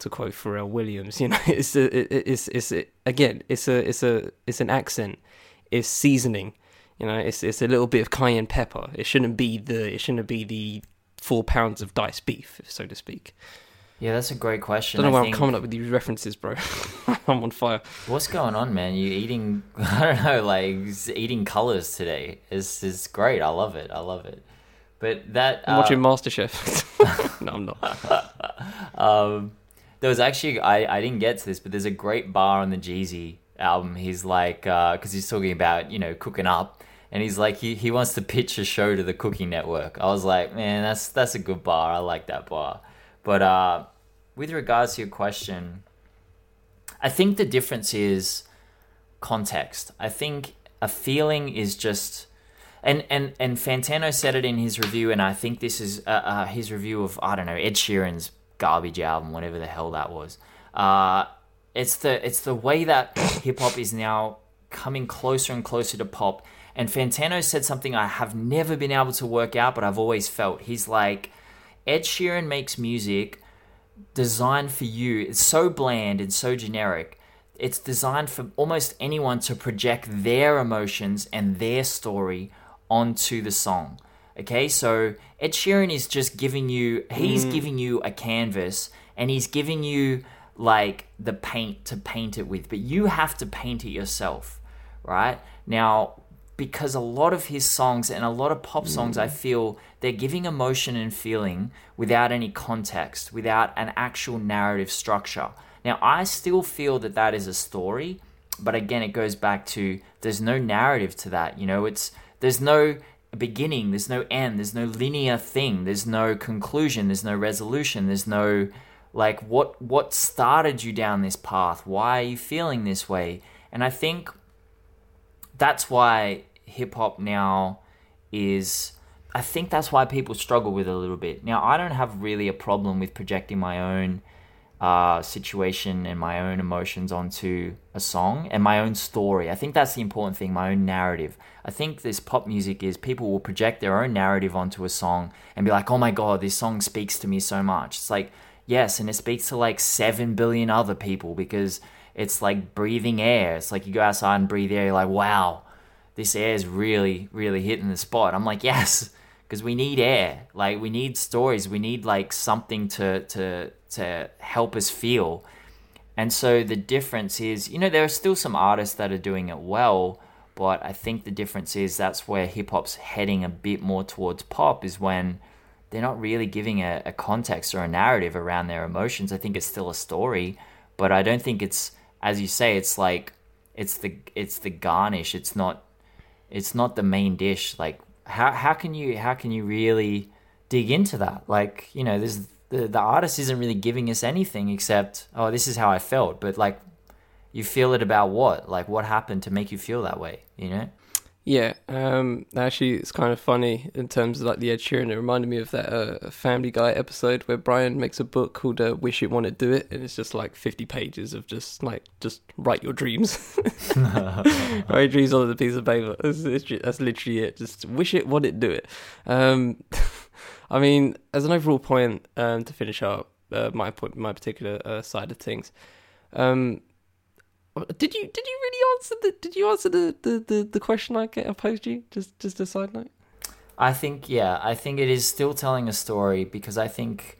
To quote Pharrell Williams, you know, it's a, it's it's a, again, it's a it's a it's an accent, it's seasoning, you know, it's it's a little bit of cayenne pepper. It shouldn't be the it shouldn't be the four pounds of diced beef, so to speak. Yeah, that's a great question. I don't know why think... I'm coming up with these references, bro. I'm on fire. What's going on, man? You eating? I don't know, like eating colors today. Is is great. I love it. I love it. But that I'm uh... watching MasterChef. no, I'm not. um, there was actually I I didn't get to this, but there's a great bar on the Jeezy album. He's like, because uh, he's talking about you know cooking up, and he's like he, he wants to pitch a show to the Cooking Network. I was like, man, that's that's a good bar. I like that bar. But uh, with regards to your question, I think the difference is context. I think a feeling is just, and and and Fantano said it in his review, and I think this is uh, uh, his review of I don't know Ed Sheeran's garbage album, whatever the hell that was. Uh, it's the it's the way that hip hop is now coming closer and closer to pop. And Fantano said something I have never been able to work out, but I've always felt. He's like, Ed Sheeran makes music designed for you. It's so bland and so generic it's designed for almost anyone to project their emotions and their story onto the song. Okay, so Ed Sheeran is just giving you, he's Mm. giving you a canvas and he's giving you like the paint to paint it with, but you have to paint it yourself, right? Now, because a lot of his songs and a lot of pop songs, I mm. feel they're giving emotion and feeling without any context, without an actual narrative structure. Now, I still feel that that is a story, but again, it goes back to there's no narrative to that. You know, it's there's no beginning, there's no end, there's no linear thing, there's no conclusion, there's no resolution, there's no like what what started you down this path? Why are you feeling this way? And I think that's why hip hop now is I think that's why people struggle with it a little bit. Now, I don't have really a problem with projecting my own uh, situation and my own emotions onto a song and my own story. I think that's the important thing, my own narrative. I think this pop music is people will project their own narrative onto a song and be like, oh my God, this song speaks to me so much. It's like, yes, and it speaks to like 7 billion other people because it's like breathing air. It's like you go outside and breathe air, you're like, wow, this air is really, really hitting the spot. I'm like, yes, because we need air. Like we need stories. We need like something to to to help us feel. And so the difference is, you know, there are still some artists that are doing it well, but I think the difference is that's where hip hop's heading a bit more towards pop is when they're not really giving a, a context or a narrative around their emotions. I think it's still a story, but I don't think it's as you say, it's like it's the it's the garnish. It's not it's not the main dish. Like how how can you how can you really dig into that? Like you know, there's the the artist isn't really giving us anything except oh this is how I felt, but like you feel it about what? Like what happened to make you feel that way? You know? Yeah, um, actually, it's kind of funny in terms of like the Ed Sheeran. It reminded me of that uh, Family Guy episode where Brian makes a book called uh, "Wish It, Want It, Do It," and it's just like fifty pages of just like just write your dreams, write your dreams on a piece of paper. That's, literally- that's literally it. Just wish it, want it, do it. Um, I mean, as an overall point um, to finish up uh, my point, my particular uh, side of things. Um, did you did you really answer the did you answer the, the, the, the question I get I posed you? Just just a side note. I think yeah, I think it is still telling a story because I think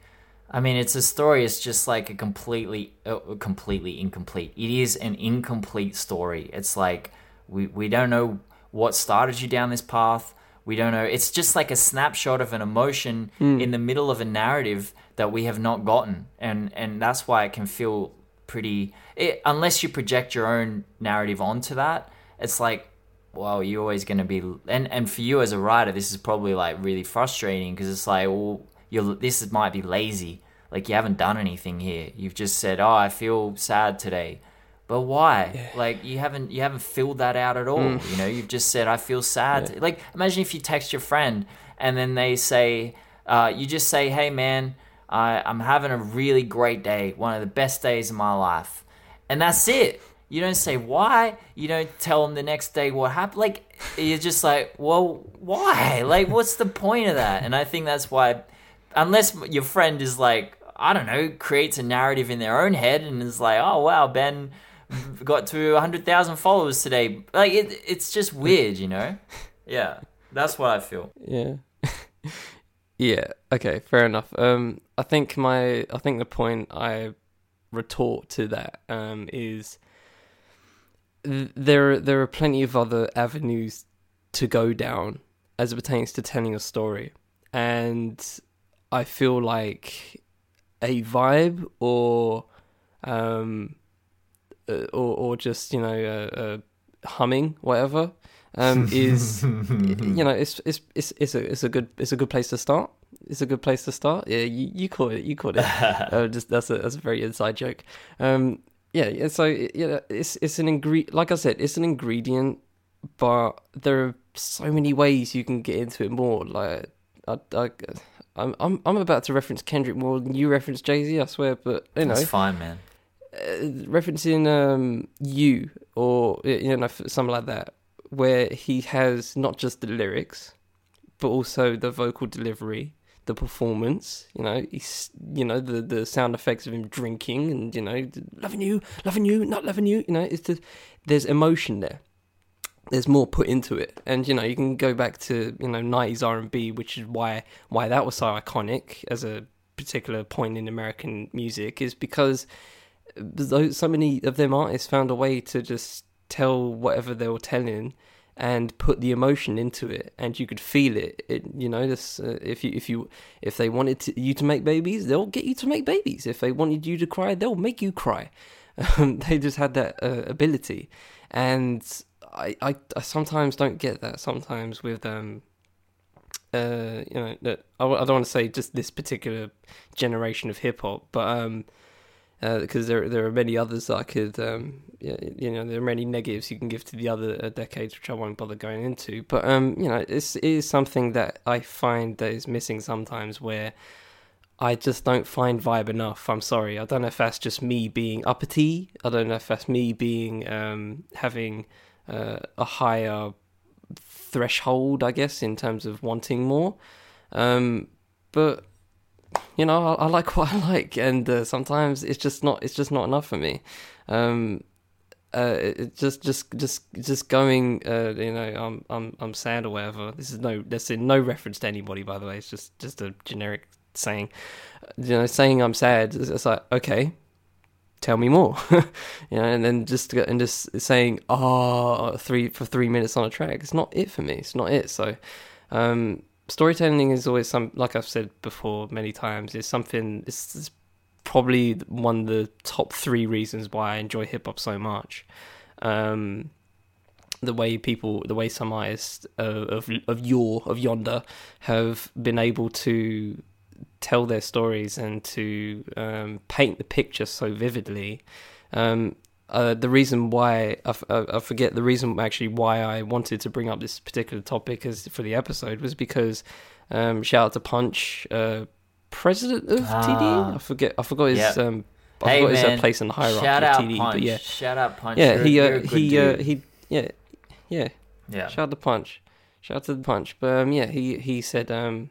I mean it's a story it's just like a completely uh, completely incomplete. It is an incomplete story. It's like we we don't know what started you down this path. We don't know. It's just like a snapshot of an emotion in the middle of a narrative that we have not gotten. And and that's why it can feel pretty it, unless you project your own narrative onto that. It's like well, you're always going to be, and and for you as a writer, this is probably like really frustrating because it's like, well, you're this might be lazy, like you haven't done anything here. You've just said, oh, I feel sad today, but why? Like you haven't you haven't filled that out at all. You know, you've just said, I feel sad. Like imagine if you text your friend and then they say, uh, you just say, hey man, I, I'm having a really great day, one of the best days of my life, and that's it. You don't say why. You don't tell them the next day what happened. Like you're just like, well, why? Like, what's the point of that? And I think that's why, unless your friend is like, I don't know, creates a narrative in their own head and is like, oh wow, Ben got to hundred thousand followers today. Like it, it's just weird, you know? Yeah, that's what I feel. Yeah. yeah. Okay. Fair enough. Um, I think my I think the point I retort to that um is th- there there are plenty of other avenues to go down as it pertains to telling a story, and I feel like a vibe or um uh, or or just you know uh, humming whatever um is you know it's it's it's it's a it's a good it's a good place to start. It's a good place to start. Yeah you, you caught it you caught it. Uh, just that's a that's a very inside joke. Um yeah yeah so yeah it's it's an ingredient like i said it's an ingredient but there are so many ways you can get into it more. Like I, I, I'm I'm I'm about to reference Kendrick more than you reference Jay Z. I swear, but you know, That's fine, man. uh, referencing um you or you know something like that, where he has not just the lyrics, but also the vocal delivery, the performance. You know, he's you know the the sound effects of him drinking and you know loving you, loving you, not loving you. You know, it's the, there's emotion there. There's more put into it, and you know you can go back to you know '90s R&B, which is why why that was so iconic as a particular point in American music is because uh, so many of them artists found a way to just tell whatever they were telling and put the emotion into it and you could feel it, it you know this uh, if you if you if they wanted to, you to make babies they'll get you to make babies. If they wanted you to cry they'll make you cry. Um, they just had that uh, ability. And I, I, I sometimes don't get that. Sometimes with um uh you know I, I don't want to say just this particular generation of hip hop but um because uh, there there are many others that I could um, you know there are many negatives you can give to the other uh, decades which I won't bother going into. But um you know it's, it is something that I find that is missing sometimes where I just don't find vibe enough. I'm sorry. I don't know if that's just me being uppity I don't know if that's me being um having uh, a higher threshold I guess in terms of wanting more. Um but you know, I, I, like what I like, and uh, sometimes it's just not it's just not enough for me. Um, uh, it, just just just just going, uh, you know, I'm I'm I'm sad or whatever. This is no that's in no reference to anybody, by the way. It's just just a generic saying. You know, saying I'm sad. It's like okay, tell me more. you know, and then just and just saying ah oh, three for three minutes on a track. It's not it for me. It's not it. So. Um, storytelling is always some like I've said before many times is something it's, it's probably one of the top three reasons why I enjoy hip hop so much. Um, the way people, the way some artists uh, of of your of yonder have been able to tell their stories and to um, paint the picture so vividly. Um, uh, the reason why I, f- I forget the reason actually why I wanted to bring up this particular topic as for the episode was because um, shout out to Punch, uh, president of ah, TD. I forget I forgot his yep. um, I hey, forgot man, his uh, place in the hierarchy shout of TD. Punch. But yeah, shout out Punch. Yeah, you're, he uh, he uh, he yeah yeah yeah. Shout out to Punch. Shout out to the Punch. But um, yeah, he he said um,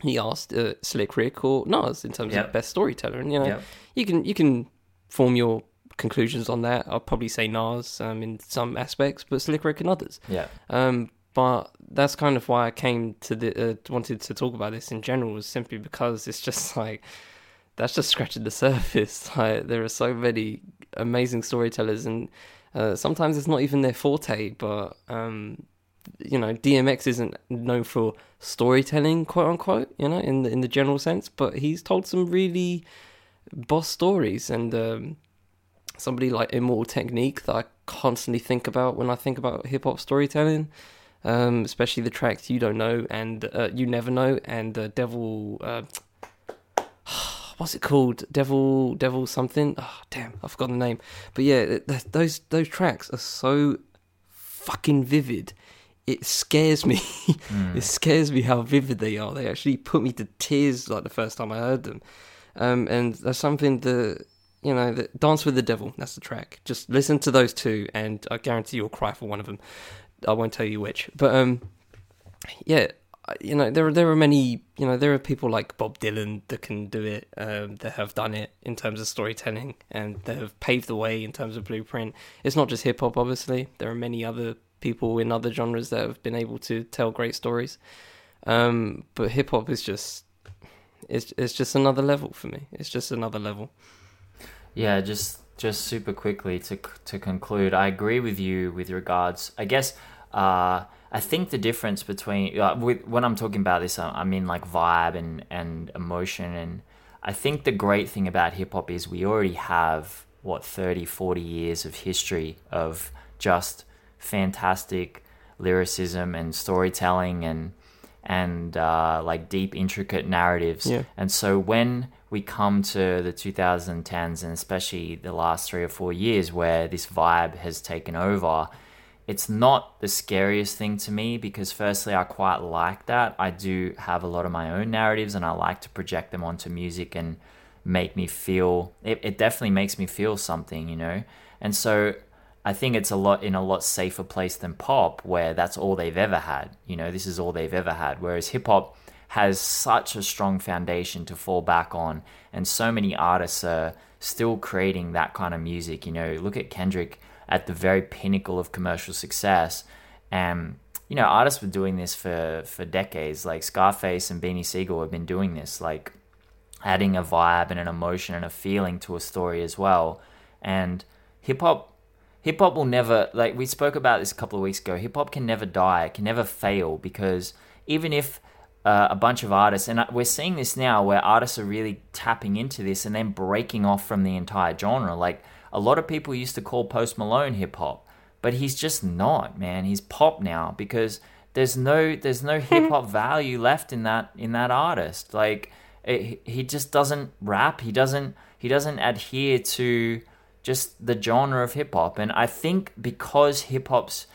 he asked uh, Slick Rick or Nas in terms yep. of best storyteller, and you know yep. you can you can form your conclusions on that. I'll probably say Nas um, in some aspects, but Slick Rick in others. Yeah. Um, but that's kind of why I came to the uh, wanted to talk about this in general was simply because it's just like that's just scratching the surface. Like there are so many amazing storytellers, and uh, sometimes it's not even their forte. But um, you know, DMX isn't known for storytelling, quote unquote. You know, in the in the general sense, but he's told some really boss stories, and um, somebody like Immortal Technique that I constantly think about when I think about hip hop storytelling, um, especially the tracks You Don't Know and uh, You Never Know and uh, Devil. Uh, what's it called? Devil, Devil something. Oh, damn, I forgot the name. But yeah, th- those those tracks are so fucking vivid. It scares me. mm. It scares me how vivid they are. They actually put me to tears like the first time I heard them. Um, and there's something that you know, the, Dance with the Devil. That's the track. Just listen to those two, and I guarantee you'll cry for one of them. I won't tell you which, but um, yeah, you know, there are there are many, you know, there are people like Bob Dylan that can do it, um, that have done it in terms of storytelling, and that have paved the way in terms of blueprint. It's not just hip hop, obviously. There are many other people in other genres that have been able to tell great stories. Um, but hip hop is just, it's it's just another level for me. It's just another level. Yeah, just just super quickly to to conclude, I agree with you with regards. I guess uh, I think the difference between uh, with, when I'm talking about this, I mean like vibe and and emotion, and I think the great thing about hip hop is we already have what 30, 40 years of history of just fantastic lyricism and storytelling and and uh, like deep intricate narratives. Yeah. And so when we come to the 2010s and especially the last three or four years where this vibe has taken over, it's not the scariest thing to me because, firstly, I quite like that. I do have a lot of my own narratives and I like to project them onto music and make me feel it, it definitely makes me feel something, you know? And so I think it's a lot in a lot safer place than pop, where that's all they've ever had. You know, this is all they've ever had. Whereas hip hop has such a strong foundation to fall back on, and so many artists are still creating that kind of music. You know, look at Kendrick at the very pinnacle of commercial success, and you know, artists were doing this for for decades. Like Scarface and Beanie Sigel have been doing this, like adding a vibe and an emotion and a feeling to a story as well. And hip hop hip hop will never like we spoke about this a couple of weeks ago. Hip hop can never die, it can never fail because even if uh, a bunch of artists, and we're seeing this now where artists are really tapping into this and then breaking off from the entire genre. Like a lot of people used to call Post Malone hip hop, but he's just not, man. He's pop now because there's no there's no hip hop value left in that in that artist. Like it, he just doesn't rap. He doesn't he doesn't adhere to just the genre of hip hop. And I think because hip hop's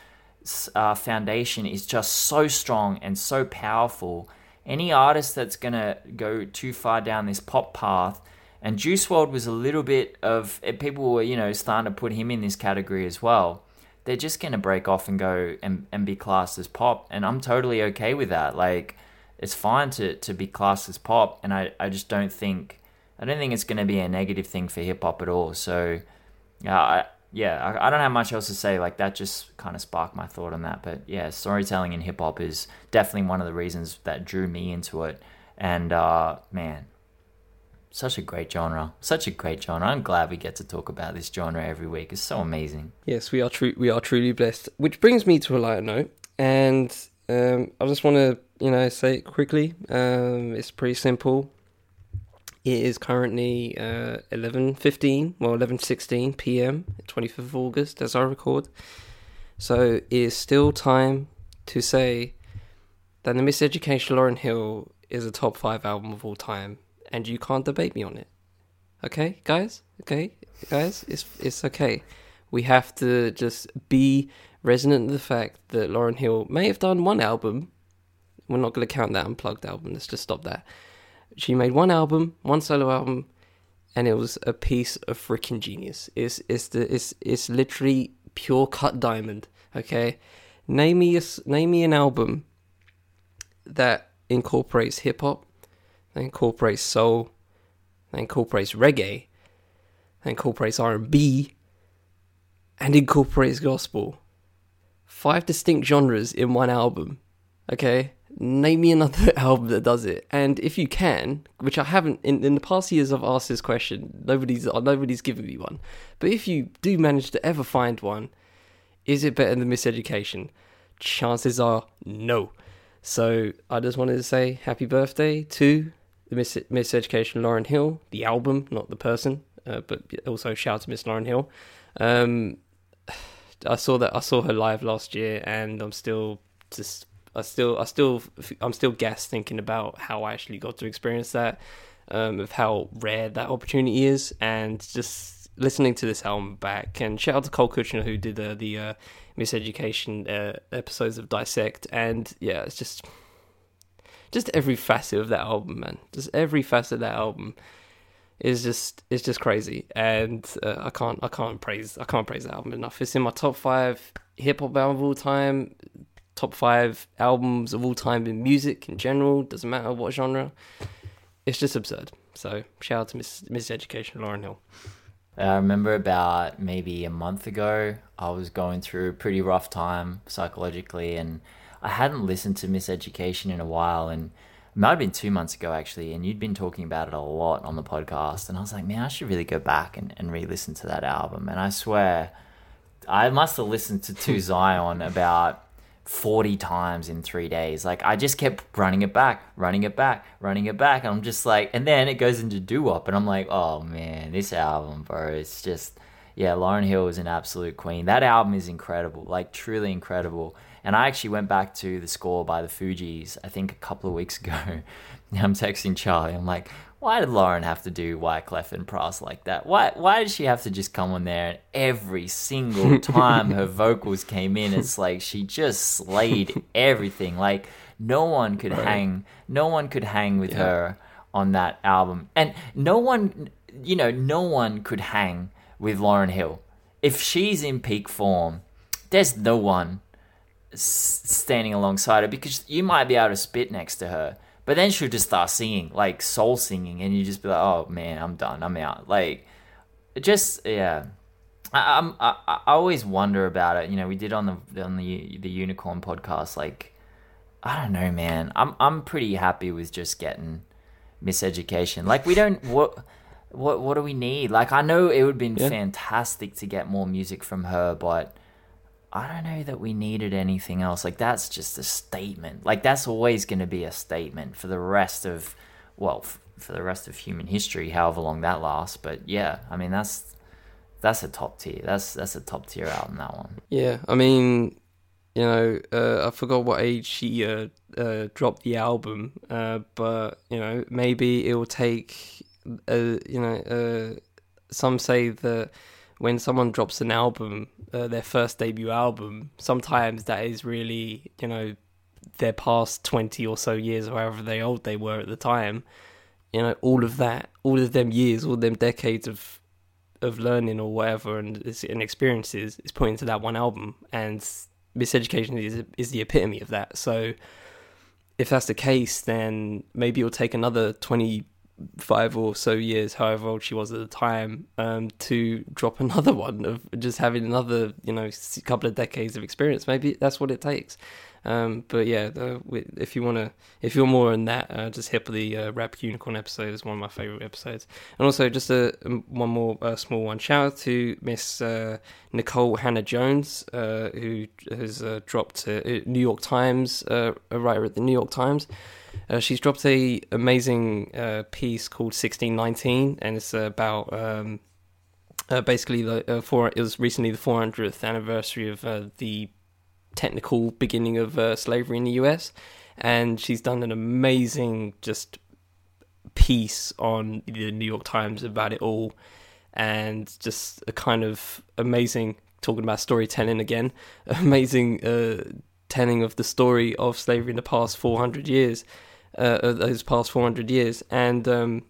uh, foundation is just so strong and so powerful, any artist that's gonna go too far down this pop path, and Juice WRLD was a little bit of eh, people were you know starting to put him in this category as well. They're just gonna break off and go and, and be classed as pop, and I'm totally okay with that. Like it's fine to to be classed as pop, and I I just don't think I don't think it's gonna be a negative thing for hip hop at all. So yeah, yeah, I, I, don't have much else to say. Like that just kind of sparked my thought on that. But yeah, storytelling in hip hop is definitely one of the reasons that drew me into it. And uh, man, such a great genre, such a great genre. I'm glad we get to talk about this genre every week. It's so amazing. Yes, we are true. We are truly blessed. Which brings me to a lighter note, and um, I just want to, you know, say it quickly. Um, it's pretty simple. It is currently uh, 11.15, well, 11.16 p.m., 25th of August, as I record. So it is still time to say that The Miseducation Lauryn Hill is a top five album of all time, and you can't debate me on it. Okay, guys? Okay, guys? It's, it's okay. We have to just be resonant of the fact that Lauryn Hill may have done one album. We're not going to count that unplugged album. Let's just stop that she made one album, one solo album, and it was a piece of freaking genius. It's it's the it's it's literally pure cut diamond. Okay, name me a, name me an album that incorporates hip hop, that incorporates soul, that incorporates reggae, that incorporates R and B, and incorporates gospel. Five distinct genres in one album. Okay, name me another album that does it. And if you can, which I haven't in, in the past years I've asked this question, nobody's nobody's given me one. But if you do manage to ever find one, is it better than Miseducation? Chances are no. So I just wanted to say happy birthday to the Miss Miseducation Lauryn Hill, the album, not the person, uh, but also shout out to Miss Lauryn Hill. Um, I saw that I saw her live last year, and I'm still just I still, I still, I'm still gassed thinking about how I actually got to experience that, um, of how rare that opportunity is, and just listening to this album back. And shout out to Cole Cuchna who did uh, the uh, Miseducation uh, episodes of Dissect, and yeah, it's just, just every facet of that album, man. Just every facet of that album is just it's just crazy, and uh, I can't I can't praise I can't praise that album enough. It's in my top five hip hop album of all time top five albums of all time in music in general. Doesn't matter what genre. It's just absurd. So shout out to Miseducation, Lauryn Hill. Uh, I remember about maybe a month ago, I was going through a pretty rough time psychologically, and I hadn't listened to Miseducation in a while, and it might have been two months ago actually, and you'd been talking about it a lot on the podcast, and I was like, man, I should really go back and, and re-listen to that album, and I swear, I must have listened to To Zion about 40 times in three days. Like I just kept running it back, running it back, running it back. And I'm just like, and then it goes into doo wop, and I'm like, oh man, this album, bro, it's just, yeah, Lauryn Hill is an absolute queen. That album is incredible, like truly incredible. And I actually went back to the score by the Fugees, I think a couple of weeks ago. I'm texting Charlie. I'm like, why did Lauryn have to do Wyclef and Pras like that? Why why did she have to just come on there and every single time her vocals came in, it's like she just slayed everything. Like no one could right. hang no one could hang with yeah. her on that album. And no one you know, no one could hang with Lauryn Hill. if she's in peak form, there's no one standing alongside her because you might be able to spit next to her, but then she'll just start singing like soul singing, and you just be like, oh man, I'm done, I'm out. Like, just yeah. I, I'm I, I always wonder about it. You know, we did on the on the the unicorn podcast. Like, I don't know, man. I'm I'm pretty happy with just getting miseducation. Like, we don't what what what do we need? Like, I know it would have been Yeah. fantastic to get more music from her, but I don't know that we needed anything else. Like, that's just a statement. Like, that's always going to be a statement for the rest of well, f- for the rest of human history, however long that lasts. But yeah, I mean, that's that's a top tier. That's that's a top tier album. That one. Yeah, I mean, you know, uh, I forgot what age she uh, uh, dropped the album, uh, but you know, maybe it will take. Uh, you know, uh, some say that when someone drops an album, uh, their first debut album, sometimes that is really, you know, their past twenty or so years, or however they old they were at the time. You know, all of that, all of them years, all them decades of of learning or whatever and, and experiences is put into that one album and miseducation is is the epitome of that so if that's the case then maybe it'll take another 25 or so years however old she was at the time um, to drop another one of just having another you know couple of decades of experience maybe that's what it takes um, but yeah, if you want to, if you're more in that, uh, just hit the uh, Rap Unicorn episode is one of my favorite episodes. And also, just a um, one more small one. Shout out to Miss uh, Nikole Hannah-Jones, uh, who has uh, dropped a New York Times, a writer at the New York Times. Uh, she's dropped a amazing uh, piece called 1619, and it's about um, uh, basically the uh, four. It was recently the 400th anniversary of uh, the technical beginning of uh, slavery in the US, and she's done an amazing just piece on the New York Times about it all, and just a kind of amazing talking about storytelling again, amazing telling of the story of slavery in the past 400 years, uh, those past 400 years, and um,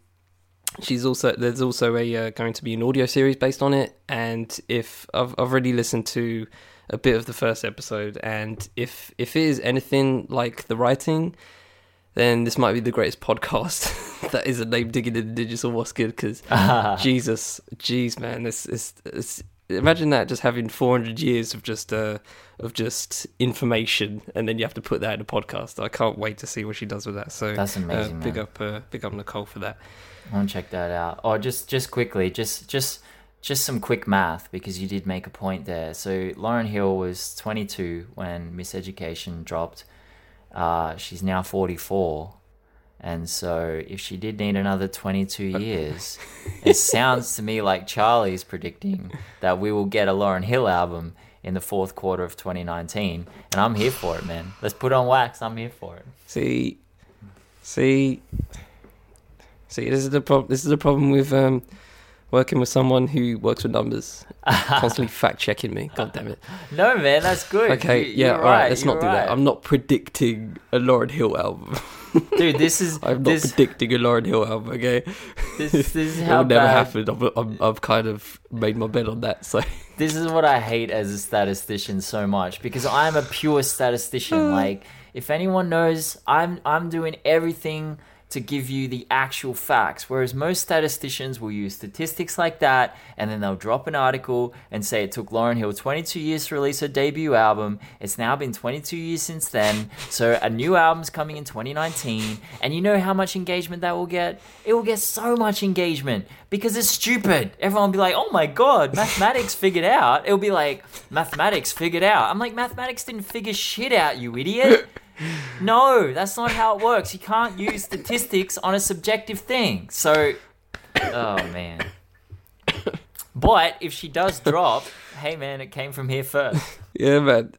she's also there's also a uh, going to be an audio series based on it, and if I've I've already listened to a bit of the first episode, and if if it is anything like the writing, then this might be the greatest podcast that is a name digging in the digital what's good. Because Jesus, jeez, man, it's it's imagine that just having 400 years of just uh of just information, and then you have to put that in a podcast. I can't wait to see what she does with that. So That's amazing, Uh, big up, uh, big up Nikole for that. I want to check that out. Oh, just just quickly, just just just some quick math because you did make a point there. So Lauryn Hill was 22 when Miseducation dropped. Uh, she's now 44. And so if she did need another 22 years, it sounds to me like Charlie's predicting that we will get a Lauryn Hill album in the fourth quarter of 2019. And I'm here for it, man. Let's put on wax. I'm here for it. See, see, see. This is the problem. This is the problem with um, working with someone who works with numbers, constantly fact checking me. God damn it. No, man, that's good. Okay, You- yeah, all right. Let's you're not do that. I'm not predicting a Lauryn Hill album. Dude, this is I'm not this, predicting a Lauryn Hill album. Okay, this, this is it how will never bad. happen. I've, I'm, I've kind of made my bed on that. So This is what I hate as a statistician so much because I'm a pure statistician. like, if anyone knows, I'm I'm doing everything to give you the actual facts. Whereas most statisticians will use statistics like that and then they'll drop an article and say it took Lauryn Hill 22 years to release her debut album. It's now been 22 years since then. So a new album's coming in 2019. And you know how much engagement that will get? It will get so much engagement because it's stupid. Everyone will be like, oh my god, mathematics figured out. It'll be like, mathematics figured out. I'm like, mathematics didn't figure shit out, you idiot. No, that's not how it works. You can't use statistics on a subjective thing. So, oh man. But if she does drop, hey man, it came from here first. yeah, man.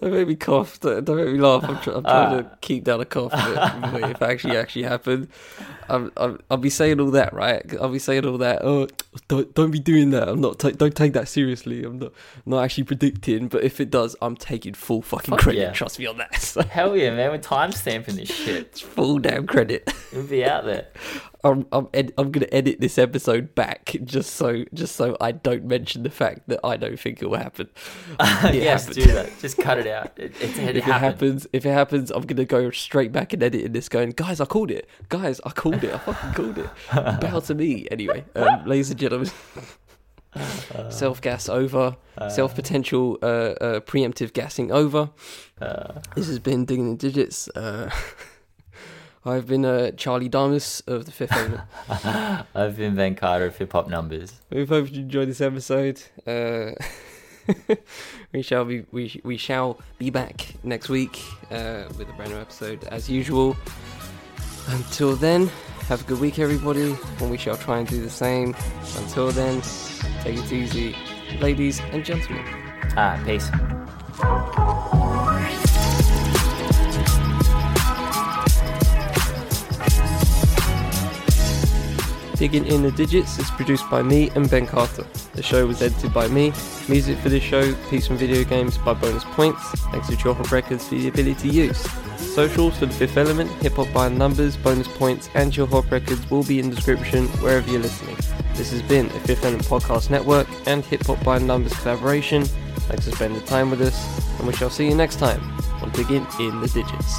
Don't make me cough. Don't, don't make me laugh. I'm, try, I'm trying to ah. keep down a cough. But if it actually actually happened, I'm, I'm, I'll be saying all that, right? I'll be saying all that. Oh, don't don't be doing that. I'm not. ta don't take that seriously. I'm not not actually predicting. But if it does, I'm taking full fucking Fuck credit. yeah. Trust me on that. So Hell yeah, man, we're timestamping this shit. it's full damn credit. We'll be out there. I'm I'm, ed- I'm gonna edit this episode back just so just so I don't mention the fact that I don't think it will happen. It yes, happened. do that. Just cut it out. It, it, it, if it happens, if it happens, I'm gonna go straight back and edit this, going, guys, I called it, guys, I called it, I fucking called it. Bow to me, anyway, um, ladies and gentlemen. Self gas over, self potential uh, uh, preemptive gassing over. Uh, This has been digging in digits. I've been uh, Charlie Damus of the Fifth Element. I've been Ben Carter of Hip Hop Numbers. We hope you enjoyed this episode. Uh, we shall be we we shall be back next week uh, with a brand new episode as usual. Until then, have a good week, everybody, and we shall try and do the same. Until then, take it easy, ladies and gentlemen. Ah, peace. Digging in the Digits is produced by me and Ben Carter. The show was edited by me. Music for this show, Peace from Video Games by Bonus Points, thanks to Hop Records for the ability to use. Socials for the Fifth Element, Hip Hop by Numbers, Bonus Points, and Chill Hop Records will be in the description wherever you're listening. This has been a Fifth Element Podcast Network and Hip Hop by Numbers collaboration. Thanks for spending the time with us, and we shall see you next time on Digging in the Digits.